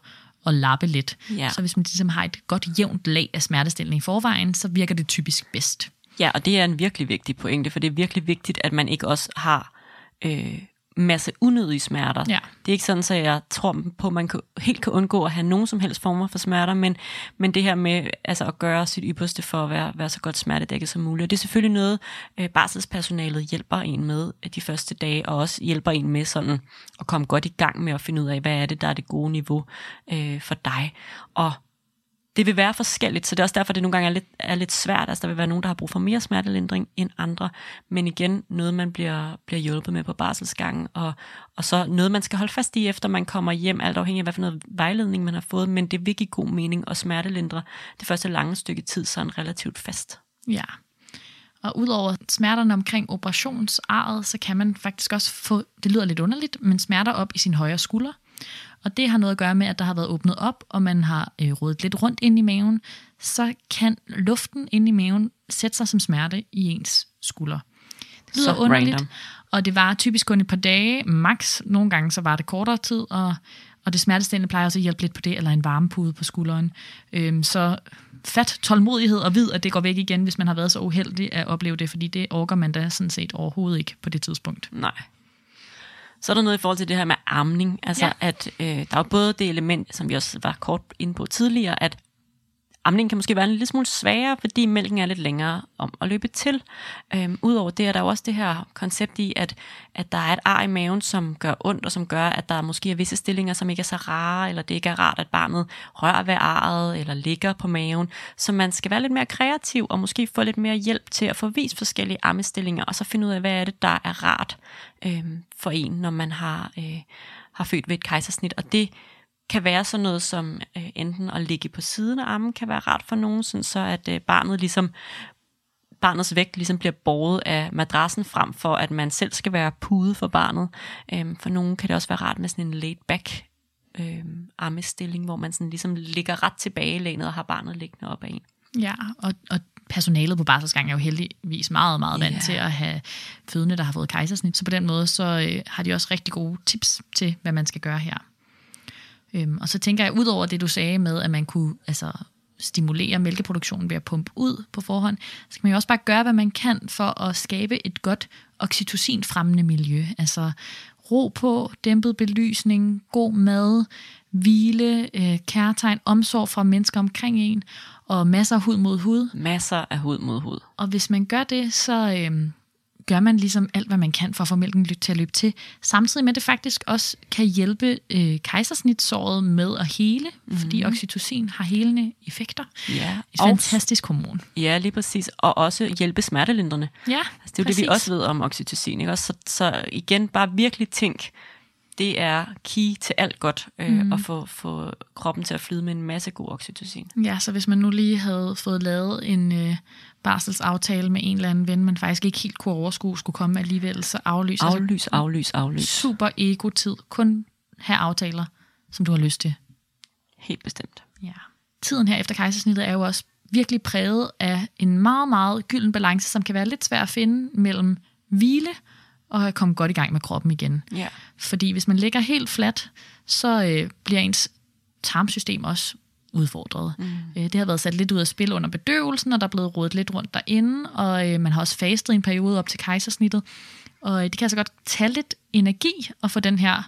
at lappe lidt. Ja. Så hvis man ligesom har et godt jævnt lag af smertestillende i forvejen, så virker det typisk bedst. Ja, og det er en virkelig vigtig pointe, for det er virkelig vigtigt, at man ikke også har øh, masse unødige smerter. Ja. Det er ikke sådan, at jeg tror på, at man kan, helt kan undgå at have nogen som helst former for smerter, men, men det her med altså at gøre sit ypperste for at være, være så godt smertedækket som muligt. Og det er selvfølgelig noget, øh, barselspersonalet hjælper en med de første dage, og også hjælper en med sådan at komme godt i gang med at finde ud af, hvad er det, der er det gode niveau øh, for dig. Og det vil være forskelligt, så det er også derfor, det nogle gange er lidt, er lidt svært. Altså, der vil være nogen, der har brug for mere smertelindring end andre, men igen, noget man bliver, bliver hjulpet med på barselsgangen, og, og så noget, man skal holde fast i, efter man kommer hjem, alt afhængig af, hvad for noget vejledning man har fået, men det vil give god mening at smertelindre det første lange stykke tid sådan relativt fast. Ja, Og udover smerterne omkring operationsarret, så kan man faktisk også få, det lyder lidt underligt, men smerter op i sin højre skulder. Og det har noget at gøre med, at der har været åbnet op, og man har øh, rodet lidt rundt ind i maven, så kan luften ind i maven sætte sig som smerte i ens skulder. Det lyder Så underligt, random. og det var typisk kun et par dage, max. Nogle gange så var det kortere tid, og, og det smertestillende plejer også at hjælpe lidt på det, eller en varmepude på skulderen. Øhm, så fat tålmodighed og vid, at det går væk igen, hvis man har været så uheldig at opleve det, fordi det orker man da sådan set overhovedet ikke på det tidspunkt. Nej. Så er der noget i forhold til det her med amning. Altså, Ja. at øh, der er både det element, som vi også var kort inde på tidligere, at Amningen kan måske være en lille smule sværere, fordi mælken er lidt længere om at løbe til. Øhm, Udover det er der jo også det her koncept i, at, at der er et ar i maven, som gør ondt, og som gør, at der måske er visse stillinger, som ikke er så rare, eller det ikke er rart, at barnet rører ved arret, eller ligger på maven. Så man skal være lidt mere kreativ, og måske få lidt mere hjælp til at få vist forskellige ammestillinger, og så finde ud af, hvad er det, der er rart øhm, for en, når man har, øh, har født ved et kejsersnit. Og det kan være sådan noget som øh, enten at ligge på siden af armen, kan være rart for nogen, sådan så at øh, barnet ligesom barnets vægt ligesom bliver båret af madrassen frem for, at man selv skal være pude for barnet. Øhm, for nogen kan det også være rart med sådan en laid back øhm, armestilling, hvor man sådan ligesom ligger ret tilbagelænet og har barnet liggende op af en. Ja, og, og personalet på barselsgang er jo heldigvis meget, meget vant Ja. til at have fødende, der har fået kejsersnit. Så på den måde, så øh, har de også rigtig gode tips til, hvad man skal gøre her. Øhm, og så tænker jeg, ud over det, du sagde med, at man kunne altså, stimulere mælkeproduktionen ved at pumpe ud på forhånd, så kan man jo også bare gøre, hvad man kan for at skabe et godt oxytocin-fremmende miljø. Altså ro på, dæmpet belysning, god mad, hvile, øh, kærtegn, omsorg fra mennesker omkring en, og masser af hud mod hud. Masser af hud mod hud. Og hvis man gør det, så øhm, gør man ligesom alt, hvad man kan for at få mælken til at løbe til. Samtidig med, at det faktisk også kan hjælpe øh, kejsersnitsåret med at hele, mm-hmm. fordi oxytocin har helende effekter. Ja, Et og, fantastisk hormon. ja, lige præcis. Og også hjælpe smertelindrende. Ja, Altså, det er jo det, vi også ved om oxytocin. Ikke? Også, så, så igen, bare virkelig tænk, det er key til alt godt, øh, mm. at få, få kroppen til at flyde med en masse god oxytocin. Ja, så hvis man nu lige havde fået lavet en øh, barselsaftale med en eller anden ven, man faktisk ikke helt kunne overskue, skulle komme alligevel, så aflys. Altså, Aflys, aflys, aflys. super ego-tid. Kun have aftaler, som du har lyst til. Helt bestemt. Ja. Tiden her efter kejsersnittet er jo også virkelig præget af en meget, meget gylden balance, som kan være lidt svær at finde mellem hvile og at komme godt i gang med kroppen igen. Ja. Fordi hvis man ligger helt fladt, så øh, bliver ens tarmsystem også udfordret. Mm. Øh, det har været sat lidt ud af spil under bedøvelsen, og der er blevet rodet lidt rundt derinde, og øh, man har også fastet en periode op til kejsersnittet. Og øh, det kan altså godt tage lidt energi at få den her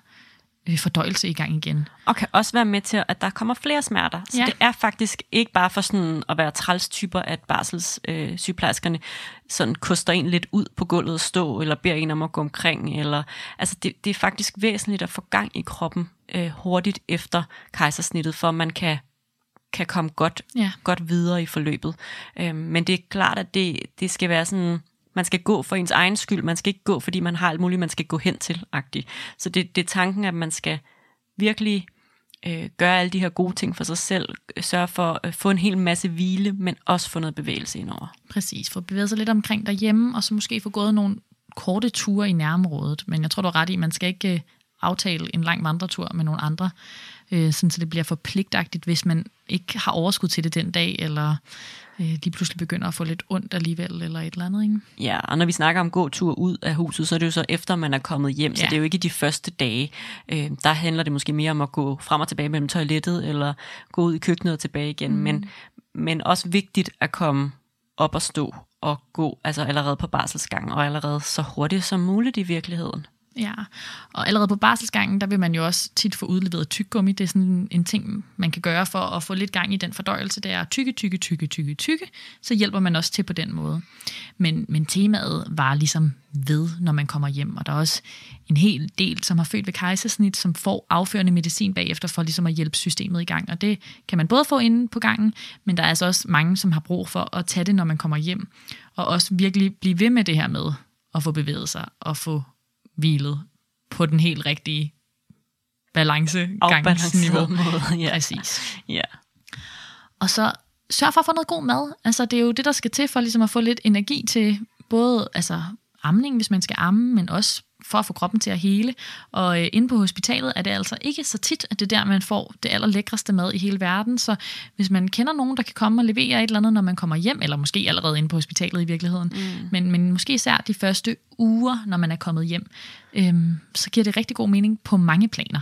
øh, fordøjelse i gang igen. Og kan også være med til, at der kommer flere smerter. Så Ja. det er faktisk ikke bare for sådan at være trælstyper, at barselssygeplejerskerne øh, sådan koster en lidt ud på gulvet og stå, eller beder en om at gå omkring. Eller, altså det, det er faktisk væsentligt at få gang i kroppen øh, hurtigt efter kejsersnittet, for man kan kan komme godt, Ja. godt videre i forløbet. Øhm, men det er klart, at det, det skal være sådan, man skal gå for ens egen skyld, man skal ikke gå, fordi man har alt muligt, man skal gå hen til. -agtigt. Så det, det er tanken, at man skal virkelig øh, gøre alle de her gode ting for sig selv, øh, sørge for at få en hel masse hvile, men også få noget bevægelse indover. Præcis, få bevæget sig lidt omkring derhjemme, og så måske få gået nogle korte ture i nærområdet. Men jeg tror, du har ret i, at man skal ikke øh, aftale en lang vandretur med nogle andre, øh, sådan så det bliver forpligtagtigt, hvis man ikke har overskud til det den dag, eller øh, lige pludselig begynder at få lidt ondt alligevel, eller et eller andet. Ikke? Ja, og når vi snakker om gåtur ud af huset, så er det jo så efter, man er kommet hjem, så Ja. det er jo ikke de første dage. Øh, der handler det måske mere om at gå frem og tilbage mellem toilettet, eller gå ud i køkkenet og tilbage igen. Mm. Men, men også vigtigt at komme op og stå og gå altså allerede på barselsgangen, og allerede så hurtigt som muligt i virkeligheden. Ja, og allerede på barselsgangen, der vil man jo også tit få udleveret tyggegummi. Det er sådan en ting, man kan gøre for at få lidt gang i den fordøjelse. Det er tykke, tykke, tykke, tykke, tykke. Så hjælper man også til på den måde. Men, men temaet var ligesom ved, når man kommer hjem. Og der er også en hel del, som har født ved kejsersnit, som får afførende medicin bagefter for ligesom at hjælpe systemet i gang. Og det kan man både få inde på gangen, men der er altså også mange, som har brug for at tage det, når man kommer hjem. Og også virkelig blive ved med det her med at få bevæget sig og få hvilet på den helt rigtige balancegangsniveau. Måde, ja. Præcis. ja. Og så sørg for at få noget god mad. Altså, det er jo det, der skal til for ligesom at få lidt energi til både altså, amning, hvis man skal amme, men også for at få kroppen til at hele. Og øh, inde på hospitalet er det altså ikke så tit, at det er der, man får det allerlækreste mad i hele verden. Så hvis man kender nogen, der kan komme og levere et eller andet, når man kommer hjem, eller måske allerede inde på hospitalet i virkeligheden, mm. men, men måske især de første uger, når man er kommet hjem, øhm, så giver det rigtig god mening på mange planer.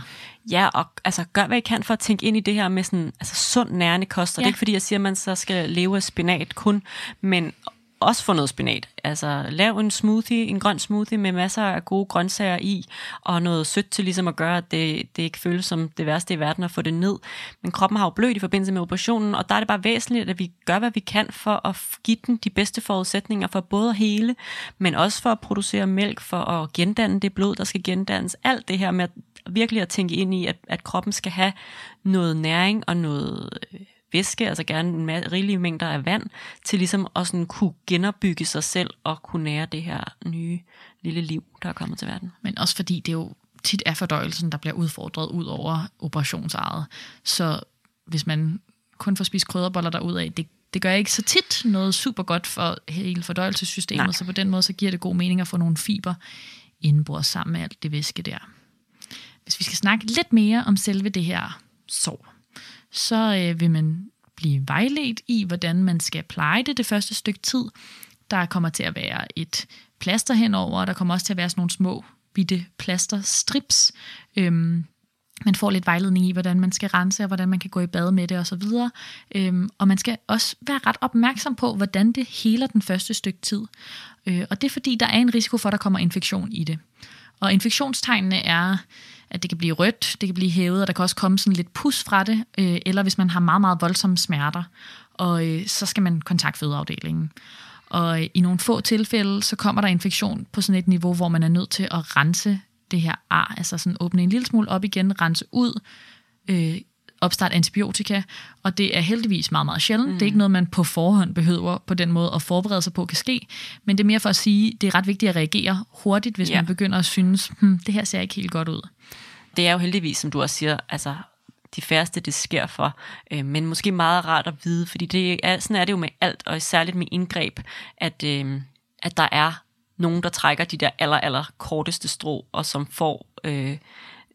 Ja, og altså, gør hvad I kan for at tænke ind i det her med sådan, altså, sund nærende kost. Og ja. det er ikke fordi, jeg siger, at man så skal leve af spinat kun, men også få noget spinat. Altså lav en smoothie, en grøn smoothie med masser af gode grøntsager i, og noget sødt til ligesom at gøre, at det, det ikke føles som det værste i verden at få det ned. Men kroppen har jo blødt i forbindelse med operationen, og der er det bare væsentligt, at vi gør, hvad vi kan for at give den de bedste forudsætninger for både at hele, men også for at producere mælk, for at gendanne det blod, der skal gendannes. Alt det her med at virkelig at tænke ind i, at, at kroppen skal have noget næring og noget øh, væske, altså gerne en rigelige mængder af vand, til ligesom at sådan kunne genopbygge sig selv og kunne nære det her nye lille liv, der er kommet til verden. Men også fordi det jo tit er fordøjelsen, der bliver udfordret ud over operationsejet. Så hvis man kun får spist krydderboller derud det, det gør ikke så tit noget super godt for hele fordøjelsessystemet, Nej. så på den måde så giver det god mening at få nogle fiber indenbords sammen med alt det væske der. Hvis vi skal snakke lidt mere om selve det her sår, så øh, vil man blive vejledt i, hvordan man skal pleje det det første stykke tid. Der kommer til at være et plaster henover, og der kommer også til at være sådan nogle små bitte plasterstrips. Øhm, man får lidt vejledning i, hvordan man skal rense, og hvordan man kan gå i bad med det osv. Øhm, og man skal også være ret opmærksom på, hvordan det heler den første stykke tid. Øh, og det er fordi, der er en risiko for, at der kommer infektion i det. Og infektionstegnene er at det kan blive rødt, det kan blive hævet, og der kan også komme sådan lidt pus fra det, øh, eller hvis man har meget, meget voldsomme smerter, og øh, så skal man kontakte fødeafdelingen. Og øh, i nogle få tilfælde, så kommer der infektion på sådan et niveau, hvor man er nødt til at rense det her ar, altså sådan åbne en lille smule op igen, rense ud, øh, opstarte antibiotika, og det er heldigvis meget, meget sjældent. Mm. Det er ikke noget, man på forhånd behøver på den måde at forberede sig på kan ske, men det er mere for at sige, det er ret vigtigt at reagere hurtigt, hvis ja. man begynder at synes, hm, det her ser ikke helt godt ud. Det er jo heldigvis, som du også siger, altså de færreste, det sker for, øh, men måske meget rart at vide, fordi det er, sådan er det jo med alt, og særligt med indgreb, at, øh, at der er nogen, der trækker de der aller, aller korteste strå, og som får øh,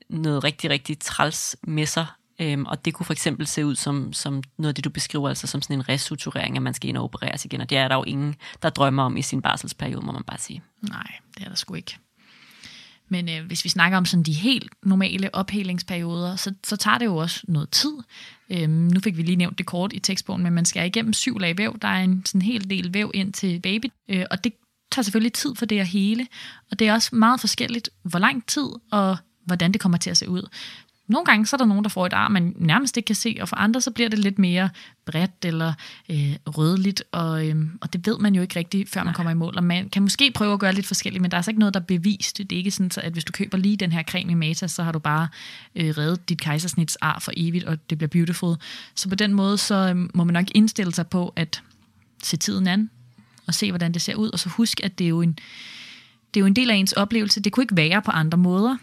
noget rigtig, rigtig træls med sig Øhm, og det kunne for eksempel se ud som, som noget af det, du beskriver, altså som sådan en restrukturering, at man skal ind og opereres igen. Og det er der jo ingen, der drømmer om i sin barselsperiode, må man bare sige. Nej, det er der sgu ikke. Men øh, hvis vi snakker om sådan de helt normale ophelingsperioder, så, så tager det jo også noget tid. Øhm, nu fik vi lige nævnt det kort i tekstbogen, men man skal igennem syv lag væv. Der er en sådan hel del væv ind til baby, øh, og det tager selvfølgelig tid for det at hele. Og det er også meget forskelligt, hvor lang tid og hvordan det kommer til at se ud. Nogle gange så er der nogen, der får et ar, man nærmest ikke kan se, og for andre så bliver det lidt mere bredt eller øh, rødligt, og, øh, og det ved man jo ikke rigtigt, før man Nej. kommer i mål. Og man kan måske prøve at gøre lidt forskelligt, men der er altså ikke noget, der er bevist. Det er ikke sådan, at hvis du køber lige den her creme i Mata, så har du bare øh, reddet dit kejsersnits ar for evigt, og det bliver beautiful. Så på den måde, så øh, må man nok indstille sig på at se tiden an, og se, hvordan det ser ud, og så husk, at det er jo en, det er jo en del af ens oplevelse. Det kunne ikke være på andre måder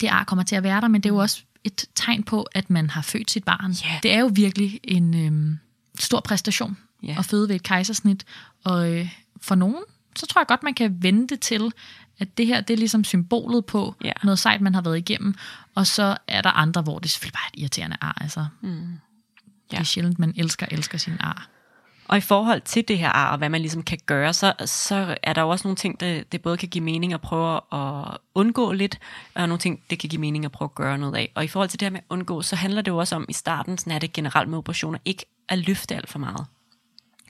det ar kommer til at være der, men det er jo også et tegn på, at man har født sit barn. Yeah. Det er jo virkelig en øhm, stor præstation yeah. at føde ved et kejsersnit. Og øh, for nogen, så tror jeg godt, man kan vente til, at det her det er ligesom symbolet på yeah. noget sejt, man har været igennem. Og så er der andre, hvor det selvfølgelig bare er et irriterende ar. Altså. Mm. Yeah. Det er sjældent, man elsker elsker sin ar. Og i forhold til det her ar, og hvad man ligesom kan gøre, så, så er der jo også nogle ting, der det både kan give mening at prøve at undgå lidt, og nogle ting, det kan give mening at prøve at gøre noget af. Og i forhold til det her med at undgå, så handler det jo også om i starten, sådan er det generelt med operationer, ikke at løfte alt for meget.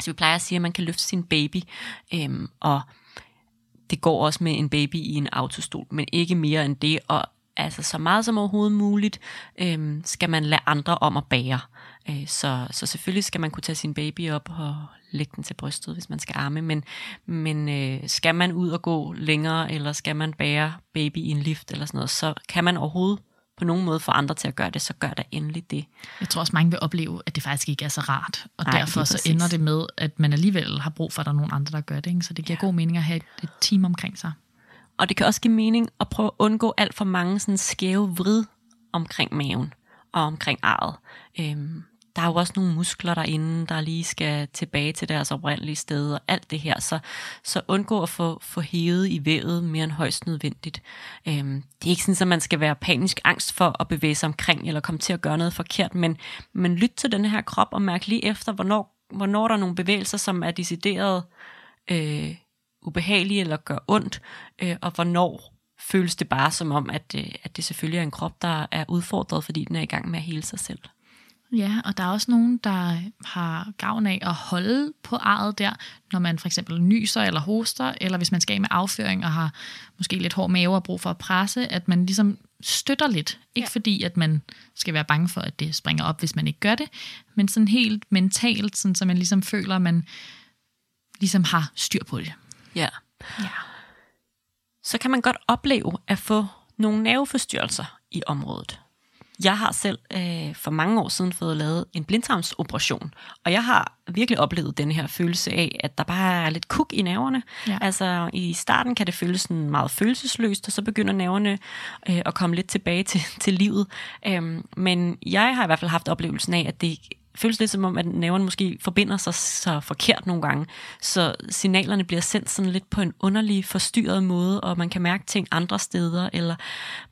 Så vi plejer at sige, at man kan løfte sin baby, øhm, og det går også med en baby i en autostol, men ikke mere end det, og altså så meget som overhovedet muligt, øhm, skal man lade andre om at bære. Øh, så, så selvfølgelig skal man kunne tage sin baby op og lægge den til brystet, hvis man skal arme, men, men øh, skal man ud og gå længere, eller skal man bære baby i en lift eller sådan noget, så kan man overhovedet på nogen måde få andre til at gøre det, så gør der endelig det. Jeg tror også, mange vil opleve, at det faktisk ikke er så rart, og Nej, derfor så ender det med, at man alligevel har brug for, at der er nogen andre, der gør det. Ikke? Så det giver ja. god mening at have et, et team omkring sig. Og det kan også give mening at prøve at undgå alt for mange sådan skæve vrid omkring maven og omkring arret. Øhm, der er jo også nogle muskler derinde, der lige skal tilbage til deres oprindelige sted og alt det her. Så, så undgå at få, få hævet i vævet mere end højst nødvendigt. Øhm, det er ikke sådan, at man skal være panisk angst for at bevæge sig omkring eller komme til at gøre noget forkert, men, men lyt til den her krop og mærk lige efter, hvornår, hvornår der er nogle bevægelser, som er decideret øh, ubehagelige eller gør ondt, øh, og hvornår føles det bare som om, at, øh, at det selvfølgelig er en krop, der er udfordret, fordi den er i gang med at hele sig selv. Ja, og der er også nogen, der har gavn af at holde på arret der, når man for eksempel nyser eller hoster, eller hvis man skal med afføring og har måske lidt hård mave og brug for at presse, at man ligesom støtter lidt. Ikke ja. fordi, at man skal være bange for, at det springer op, hvis man ikke gør det, men sådan helt mentalt, sådan, så man ligesom føler, at man ligesom har styr på det. Ja. ja. Så kan man godt opleve at få nogle nerveforstyrrelser i området. Jeg har selv øh, for mange år siden fået lavet en blindtarmsoperation, og jeg har virkelig oplevet den her følelse af, at der bare er lidt kuk i nerverne. Ja. Altså i starten kan det føles sådan meget følelsesløst, og så begynder nerverne øh, at komme lidt tilbage til, til livet. Øhm, men jeg har i hvert fald haft oplevelsen af, at det føles lidt som om, at nerven måske forbinder sig så forkert nogle gange, så signalerne bliver sendt sådan lidt på en underlig, forstyrret måde, og man kan mærke ting andre steder, eller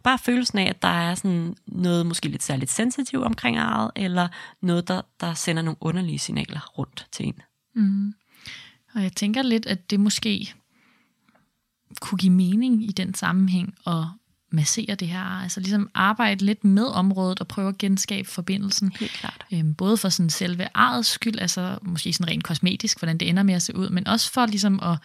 bare følelsen af, at der er sådan noget måske lidt særligt sensitivt omkring arret, eller noget, der, der sender nogle underlige signaler rundt til en. Mm. Og jeg tænker lidt, at det måske kunne give mening i den sammenhæng at massere det her, altså ligesom arbejde lidt med området og prøve at genskabe forbindelsen. Helt klart. Øhm, både for sådan selve arets skyld, altså måske sådan rent kosmetisk, hvordan det ender med at se ud, men også for ligesom at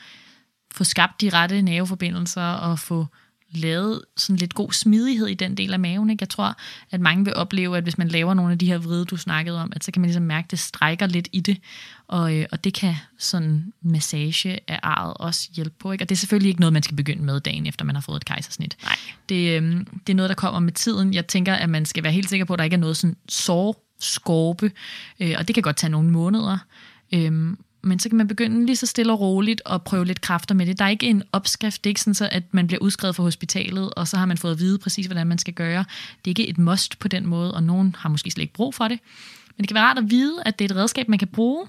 få skabt de rette nerveforbindelser og få lavet sådan lidt god smidighed i den del af maven. Ikke? Jeg tror, at mange vil opleve, at hvis man laver nogle af de her vride, du snakkede om, at så kan man ligesom mærke, at det strækker lidt i det. Og, øh, og det kan sådan massage af arret også hjælpe på. Ikke? Og det er selvfølgelig ikke noget, man skal begynde med dagen efter, man har fået et kejsersnit. Nej. Det, øh, det er noget, der kommer med tiden. Jeg tænker, at man skal være helt sikker på, at der ikke er noget sådan sår skorpe, øh, og det kan godt tage nogle måneder. Øhm, men så kan man begynde lige så stille og roligt og prøve lidt kræfter med det. Der er ikke en opskrift, det er ikke sådan, så, at man bliver udskrevet fra hospitalet, og så har man fået at vide præcis, hvordan man skal gøre. Det er ikke et must på den måde, og nogen har måske slet ikke brug for det. Men det kan være rart at vide, at det er et redskab, man kan bruge,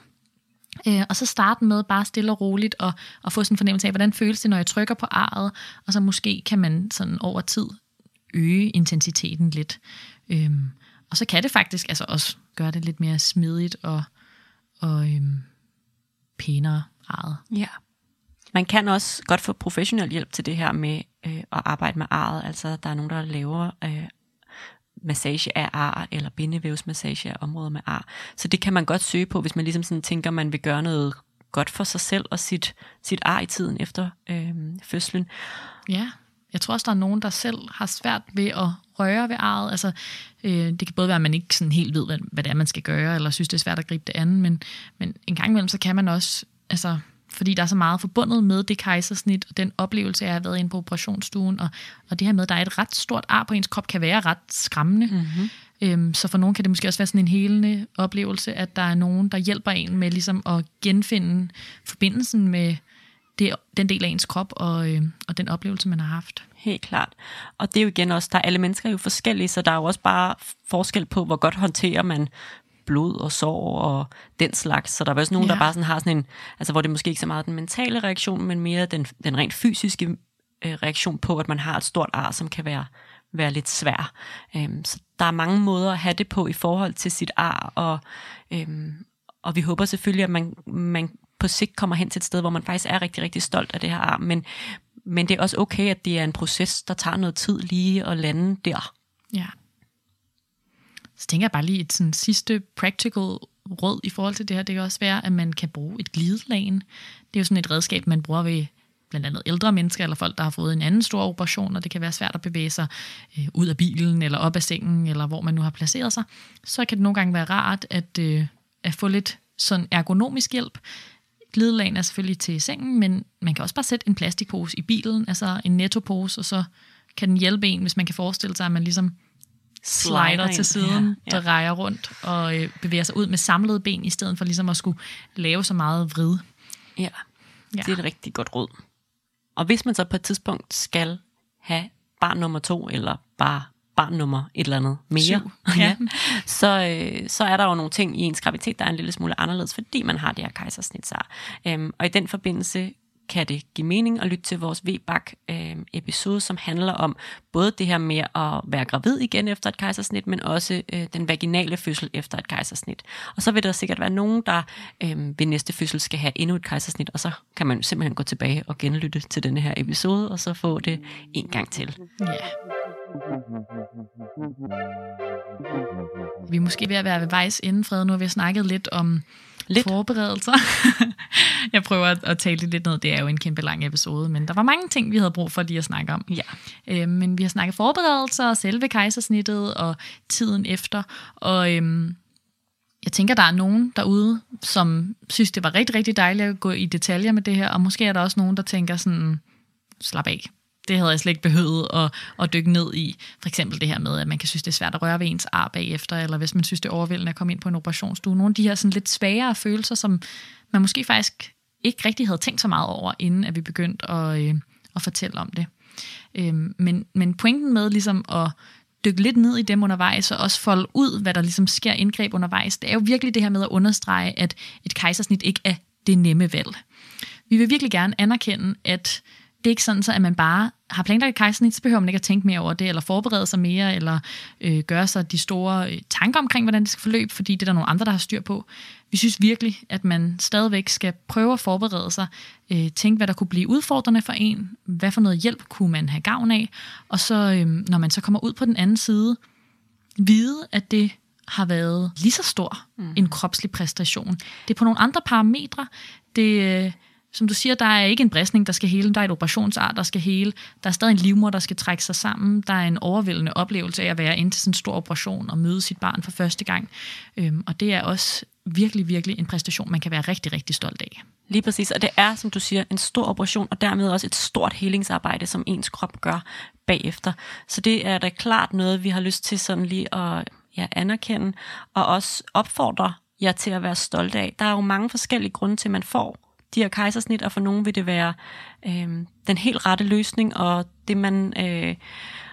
Øh, og så starte med bare stille og roligt og, og få sådan en fornemmelse af, hvordan føles det, når jeg trykker på arret, og så måske kan man sådan over tid øge intensiteten lidt. Øhm, og så kan det faktisk altså også gøre det lidt mere smidigt og, og øhm, pænere arret. Ja. Man kan også godt få professionel hjælp til det her med øh, at arbejde med arret. Altså, der er nogen, der laver øh, massage af ar, eller bindevævsmassage af områder med ar. Så det kan man godt søge på, hvis man ligesom sådan tænker, man vil gøre noget godt for sig selv og sit, sit ar i tiden efter øh, fødslen. Ja, jeg tror også, der er nogen, der selv har svært ved at røre ved arret. Altså, øh, det kan både være, at man ikke sådan helt ved, hvad, hvad det er, man skal gøre, eller synes, det er svært at gribe det andet, men, men en gang imellem, så kan man også, altså, fordi der er så meget forbundet med det kejsersnit, og den oplevelse, jeg har været inde på operationsstuen, og, og det her med, at der er et ret stort ar på ens krop, kan være ret skræmmende. Mm-hmm. Øhm, så for nogen kan det måske også være sådan en helende oplevelse, at der er nogen, der hjælper en med ligesom at genfinde forbindelsen med det, den del af ens krop og, øh, og den oplevelse, man har haft. Helt klart. Og det er jo igen også, der er alle mennesker er jo forskellige, så der er jo også bare forskel på, hvor godt håndterer man blod og sår og den slags. Så der er også nogen, ja. der bare sådan har sådan en, altså hvor det måske ikke så meget den mentale reaktion, men mere den, den rent fysiske øh, reaktion på, at man har et stort ar, som kan være, være lidt svær. Øhm, så der er mange måder at have det på i forhold til sit ar, og, øhm, og vi håber selvfølgelig, at man, man på sigt kommer hen til et sted, hvor man faktisk er rigtig, rigtig stolt af det her arm. Men, men det er også okay, at det er en proces, der tager noget tid lige at lande der. Ja. Så tænker jeg bare lige et sådan sidste practical råd i forhold til det her. Det kan også være, at man kan bruge et glidelagen. Det er jo sådan et redskab, man bruger ved blandt andet ældre mennesker eller folk, der har fået en anden stor operation, og det kan være svært at bevæge sig øh, ud af bilen eller op af sengen, eller hvor man nu har placeret sig. Så kan det nogle gange være rart at, øh, at få lidt sådan ergonomisk hjælp. Glidelagen er selvfølgelig til sengen, men man kan også bare sætte en plastikpose i bilen, altså en nettopose, og så kan den hjælpe en, hvis man kan forestille sig, at man ligesom slider, slider til siden, ja, ja. drejer rundt og øh, bevæger sig ud med samlede ben, i stedet for ligesom at skulle lave så meget vrid. Ja, ja. det er et rigtig godt råd. Og hvis man så på et tidspunkt skal have barn nummer to, eller bare barn nummer et eller andet mere, Syv, ja. så, øh, så er der jo nogle ting i ens graviditet, der er en lille smule anderledes, fordi man har det her kejsersnit. Så. Øhm, og i den forbindelse kan det give mening at lytte til vores VBAC-episode, øh, som handler om både det her med at være gravid igen efter et kejsersnit, men også øh, den vaginale fødsel efter et kejsersnit. Og så vil der sikkert være nogen, der øh, ved næste fødsel skal have endnu et kejsersnit, og så kan man simpelthen gå tilbage og genlytte til denne her episode, og så få det en gang til. Ja. Vi er måske ved at være ved vejs inden, Fred. Nu har vi snakket lidt om Lidt. forberedelser. jeg prøver at, at tale det lidt ned. Det er jo en kæmpe lang episode, men der var mange ting, vi havde brug for lige at snakke om. Ja. Øh, men vi har snakket forberedelser, selve kejsersnittet og tiden efter. Og øhm, jeg tænker, der er nogen derude, som synes, det var rigtig, rigtig dejligt at gå i detaljer med det her. Og måske er der også nogen, der tænker sådan, slap af. Det havde jeg slet ikke behøvet at, at dykke ned i. For eksempel det her med, at man kan synes, det er svært at røre ved ens ar bagefter, eller hvis man synes, det er overvældende at komme ind på en operationsstue. Nogle af de her sådan lidt svagere følelser, som man måske faktisk ikke rigtig havde tænkt så meget over, inden at vi begyndte at, øh, at fortælle om det. Øh, men, men pointen med ligesom at dykke lidt ned i dem undervejs, og også folde ud, hvad der ligesom sker indgreb undervejs, det er jo virkelig det her med at understrege, at et kejsersnit ikke er det nemme valg. Vi vil virkelig gerne anerkende, at det er ikke sådan, så at man bare har planlagt kejsersnit, så behøver man ikke at tænke mere over det, eller forberede sig mere, eller øh, gøre sig de store øh, tanker omkring, hvordan det skal forløbe, fordi det er der nogle andre, der har styr på. Vi synes virkelig, at man stadigvæk skal prøve at forberede sig, øh, tænke, hvad der kunne blive udfordrende for en, hvad for noget hjælp kunne man have gavn af, og så, øh, når man så kommer ud på den anden side, vide, at det har været lige så stor mm. en kropslig præstation. Det er på nogle andre parametre. Det, øh, som du siger, der er ikke en bristning, der skal hele. Der er et operationsart, der skal hele. Der er stadig en livmor, der skal trække sig sammen. Der er en overvældende oplevelse af at være inde til sådan en stor operation og møde sit barn for første gang. Øhm, og det er også virkelig, virkelig en præstation, man kan være rigtig, rigtig stolt af. Lige præcis, og det er, som du siger, en stor operation, og dermed også et stort helingsarbejde, som ens krop gør bagefter. Så det er da klart noget, vi har lyst til sådan lige at ja, anerkende, og også opfordre jer til at være stolte af. Der er jo mange forskellige grunde til, at man får de her kejsersnit, og for nogen vil det være øh, den helt rette løsning, og det man øh,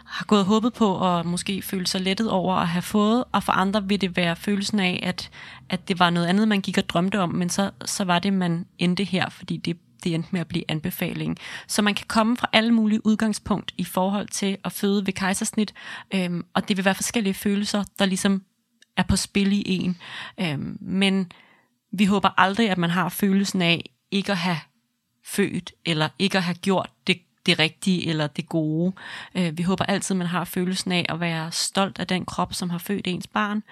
har gået og håbet på, og måske føle sig lettet over at have fået, og for andre vil det være følelsen af, at, at det var noget andet, man gik og drømte om, men så, så var det, man endte her, fordi det, det endte med at blive anbefaling. Så man kan komme fra alle mulige udgangspunkt i forhold til at føde ved kejsersnit, øhm, og det vil være forskellige følelser, der ligesom er på spil i en. Øhm, men vi håber aldrig, at man har følelsen af ikke at have født, eller ikke at have gjort det, det rigtige eller det gode. Øh, vi håber altid, man har følelsen af at være stolt af den krop, som har født ens barn.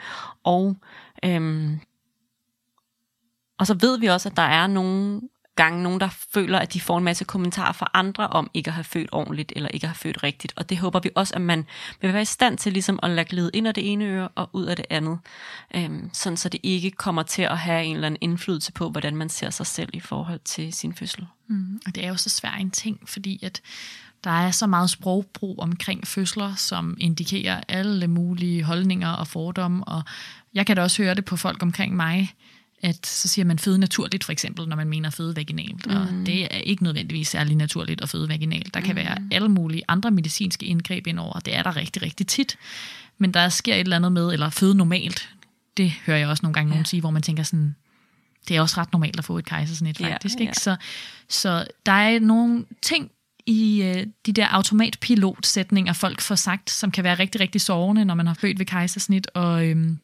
Og, øhm, og så ved vi også, at der er nogle gange nogen, der føler, at de får en masse kommentarer fra andre om ikke at have født ordentligt, eller ikke at have født rigtigt. Og det håber vi også, at man vil være i stand til ligesom at lade glide ind af det ene øre og ud af det andet. Øhm, sådan så det ikke kommer til at have en eller anden indflydelse på, hvordan man ser sig selv i forhold til sin fødsel. Mm, og det er jo så svært en ting, fordi at der er så meget sprogbrug omkring fødsler, som indikerer alle mulige holdninger og fordomme, og jeg kan da også høre det på folk omkring mig, at så siger man føde naturligt, for eksempel, når man mener føde vaginalt. Mm. Og det er ikke nødvendigvis særlig naturligt at føde vaginalt. Der kan mm. være alle mulige andre medicinske indgreb indover. Det er der rigtig, rigtig tit. Men der sker et eller andet med, eller føde normalt. Det hører jeg også nogle gange ja. nogen sige, hvor man tænker sådan, det er også ret normalt at få et kejsersnit, faktisk. Ja, ja. Ikke? Så, så der er nogle ting i øh, de der automatpilotsætninger, folk får sagt, som kan være rigtig, rigtig sårende, når man har født ved kejsersnit, og øhm,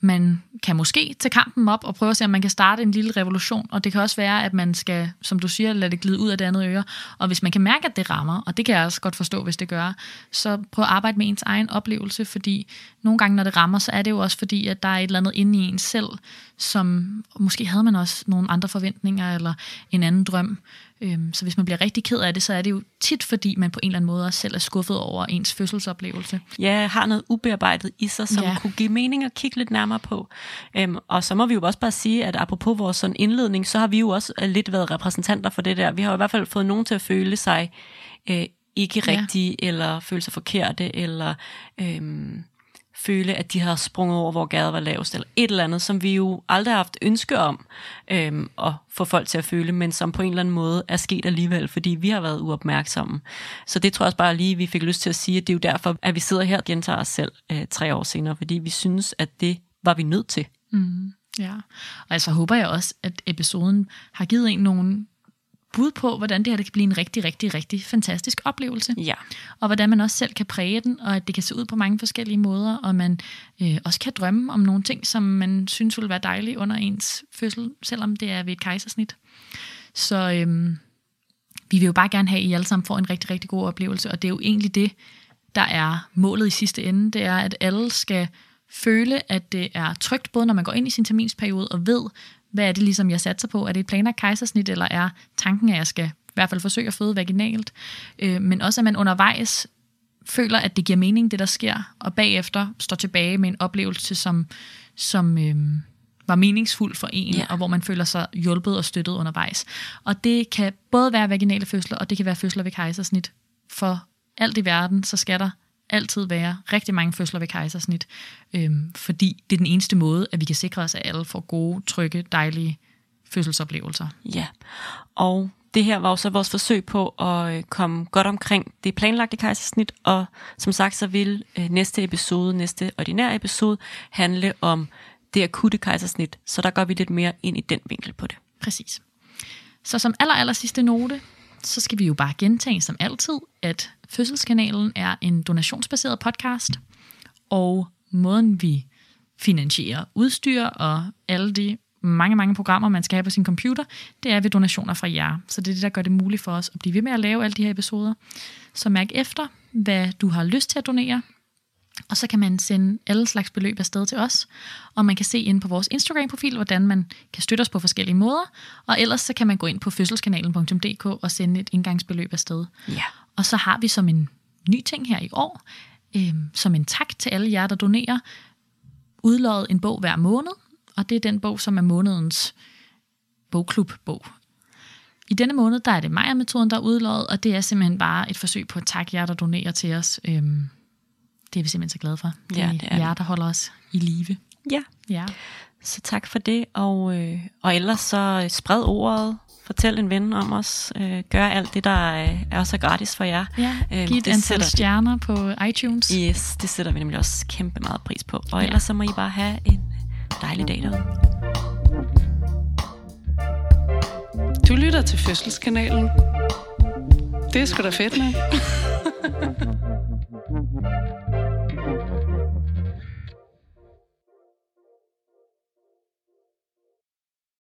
man kan måske tage kampen op og prøve at se, om man kan starte en lille revolution. Og det kan også være, at man skal, som du siger, lade det glide ud af det andet øre. Og hvis man kan mærke, at det rammer, og det kan jeg også godt forstå, hvis det gør, så prøv at arbejde med ens egen oplevelse, fordi nogle gange, når det rammer, så er det jo også fordi, at der er et eller andet inde i en selv, som måske havde man også nogle andre forventninger eller en anden drøm. Øhm, så hvis man bliver rigtig ked af det, så er det jo tit, fordi man på en eller anden måde også selv er skuffet over ens fødselsoplevelse. Ja, har noget ubearbejdet i sig, som ja. kunne give mening at kigge lidt nærmere på. Øhm, og så må vi jo også bare sige, at apropos vores sådan indledning, så har vi jo også øh, lidt været repræsentanter for det der. Vi har jo i hvert fald fået nogen til at føle sig øh, ikke rigtige, ja. eller føle sig forkerte, eller... Øh, føle, at de har sprunget over, hvor gaden var lavest, eller et eller andet, som vi jo aldrig har haft ønske om øhm, at få folk til at føle, men som på en eller anden måde er sket alligevel, fordi vi har været uopmærksomme. Så det tror jeg også bare lige, vi fik lyst til at sige, at det er jo derfor, at vi sidder her og gentager os selv øh, tre år senere, fordi vi synes, at det var vi nødt til. Mm, ja, og altså håber jeg også, at episoden har givet en nogle bud på, hvordan det her det kan blive en rigtig, rigtig, rigtig fantastisk oplevelse. Ja. Og hvordan man også selv kan præge den, og at det kan se ud på mange forskellige måder, og man øh, også kan drømme om nogle ting, som man synes vil være dejlige under ens fødsel, selvom det er ved et kejsersnit. Så øh, vi vil jo bare gerne have, at I alle sammen får en rigtig, rigtig god oplevelse, og det er jo egentlig det, der er målet i sidste ende, det er, at alle skal føle, at det er trygt, både når man går ind i sin terminsperiode og ved, hvad er det ligesom, jeg satser på? Er det et planlagt kejsersnit, eller er tanken, at jeg skal i hvert fald forsøge at føde vaginalt? Øh, men også, at man undervejs føler, at det giver mening, det der sker, og bagefter står tilbage med en oplevelse, som, som øh, var meningsfuld for en, Ja. og hvor man føler sig hjulpet og støttet undervejs. Og det kan både være vaginale fødsler, og det kan være fødsler ved kejsersnit. For alt i verden, så skal der altid være rigtig mange fødsler ved kejsersnit, øhm, fordi det er den eneste måde, at vi kan sikre os, at alle får gode, trygge, dejlige fødselsoplevelser. Ja, og det her var jo så vores forsøg på at øh, komme godt omkring det planlagte kejsersnit, og som sagt så vil øh, næste episode, næste ordinære episode, handle om det akutte kejsersnit, så der går vi lidt mere ind i den vinkel på det. Præcis. Så som aller, aller sidste note, så skal vi jo bare gentage som altid, at Fødselskanalen er en donationsbaseret podcast, og måden vi finansierer udstyr og alle de mange, mange programmer, man skal have på sin computer, det er ved donationer fra jer. Så det er det, der gør det muligt for os at blive ved med at lave alle de her episoder. Så mærk efter, hvad du har lyst til at donere, og så kan man sende alle slags beløb afsted til os, og man kan se ind på vores Instagram-profil, hvordan man kan støtte os på forskellige måder, og ellers så kan man gå ind på fødselskanalen.dk og sende et indgangsbeløb afsted. Ja. Og så har vi som en ny ting her i år, øh, som en tak til alle jer, der donerer, udløjet en bog hver måned, og det er den bog, som er månedens bogklubbog. I denne måned, der er det Maja-metoden, der er udløjet, og det er simpelthen bare et forsøg på at takke jer, der donerer til os. Øhm, det er vi simpelthen så glade for. Det Ja, det er jer, der holder os i live. Ja, Ja. så tak for det, og, øh, og ellers så spred ordet, fortæl en ven om os, øh, gør alt det, der øh, er også gratis for jer. ja. Øhm, Giv et det antal sætter- stjerner på iTunes. Yes, det sætter vi nemlig også kæmpe meget pris på. Og Ja. ellers så må I bare have en dejlig dag derude. Du lytter til Fødselskanalen. Det er sgu da fedt, mand.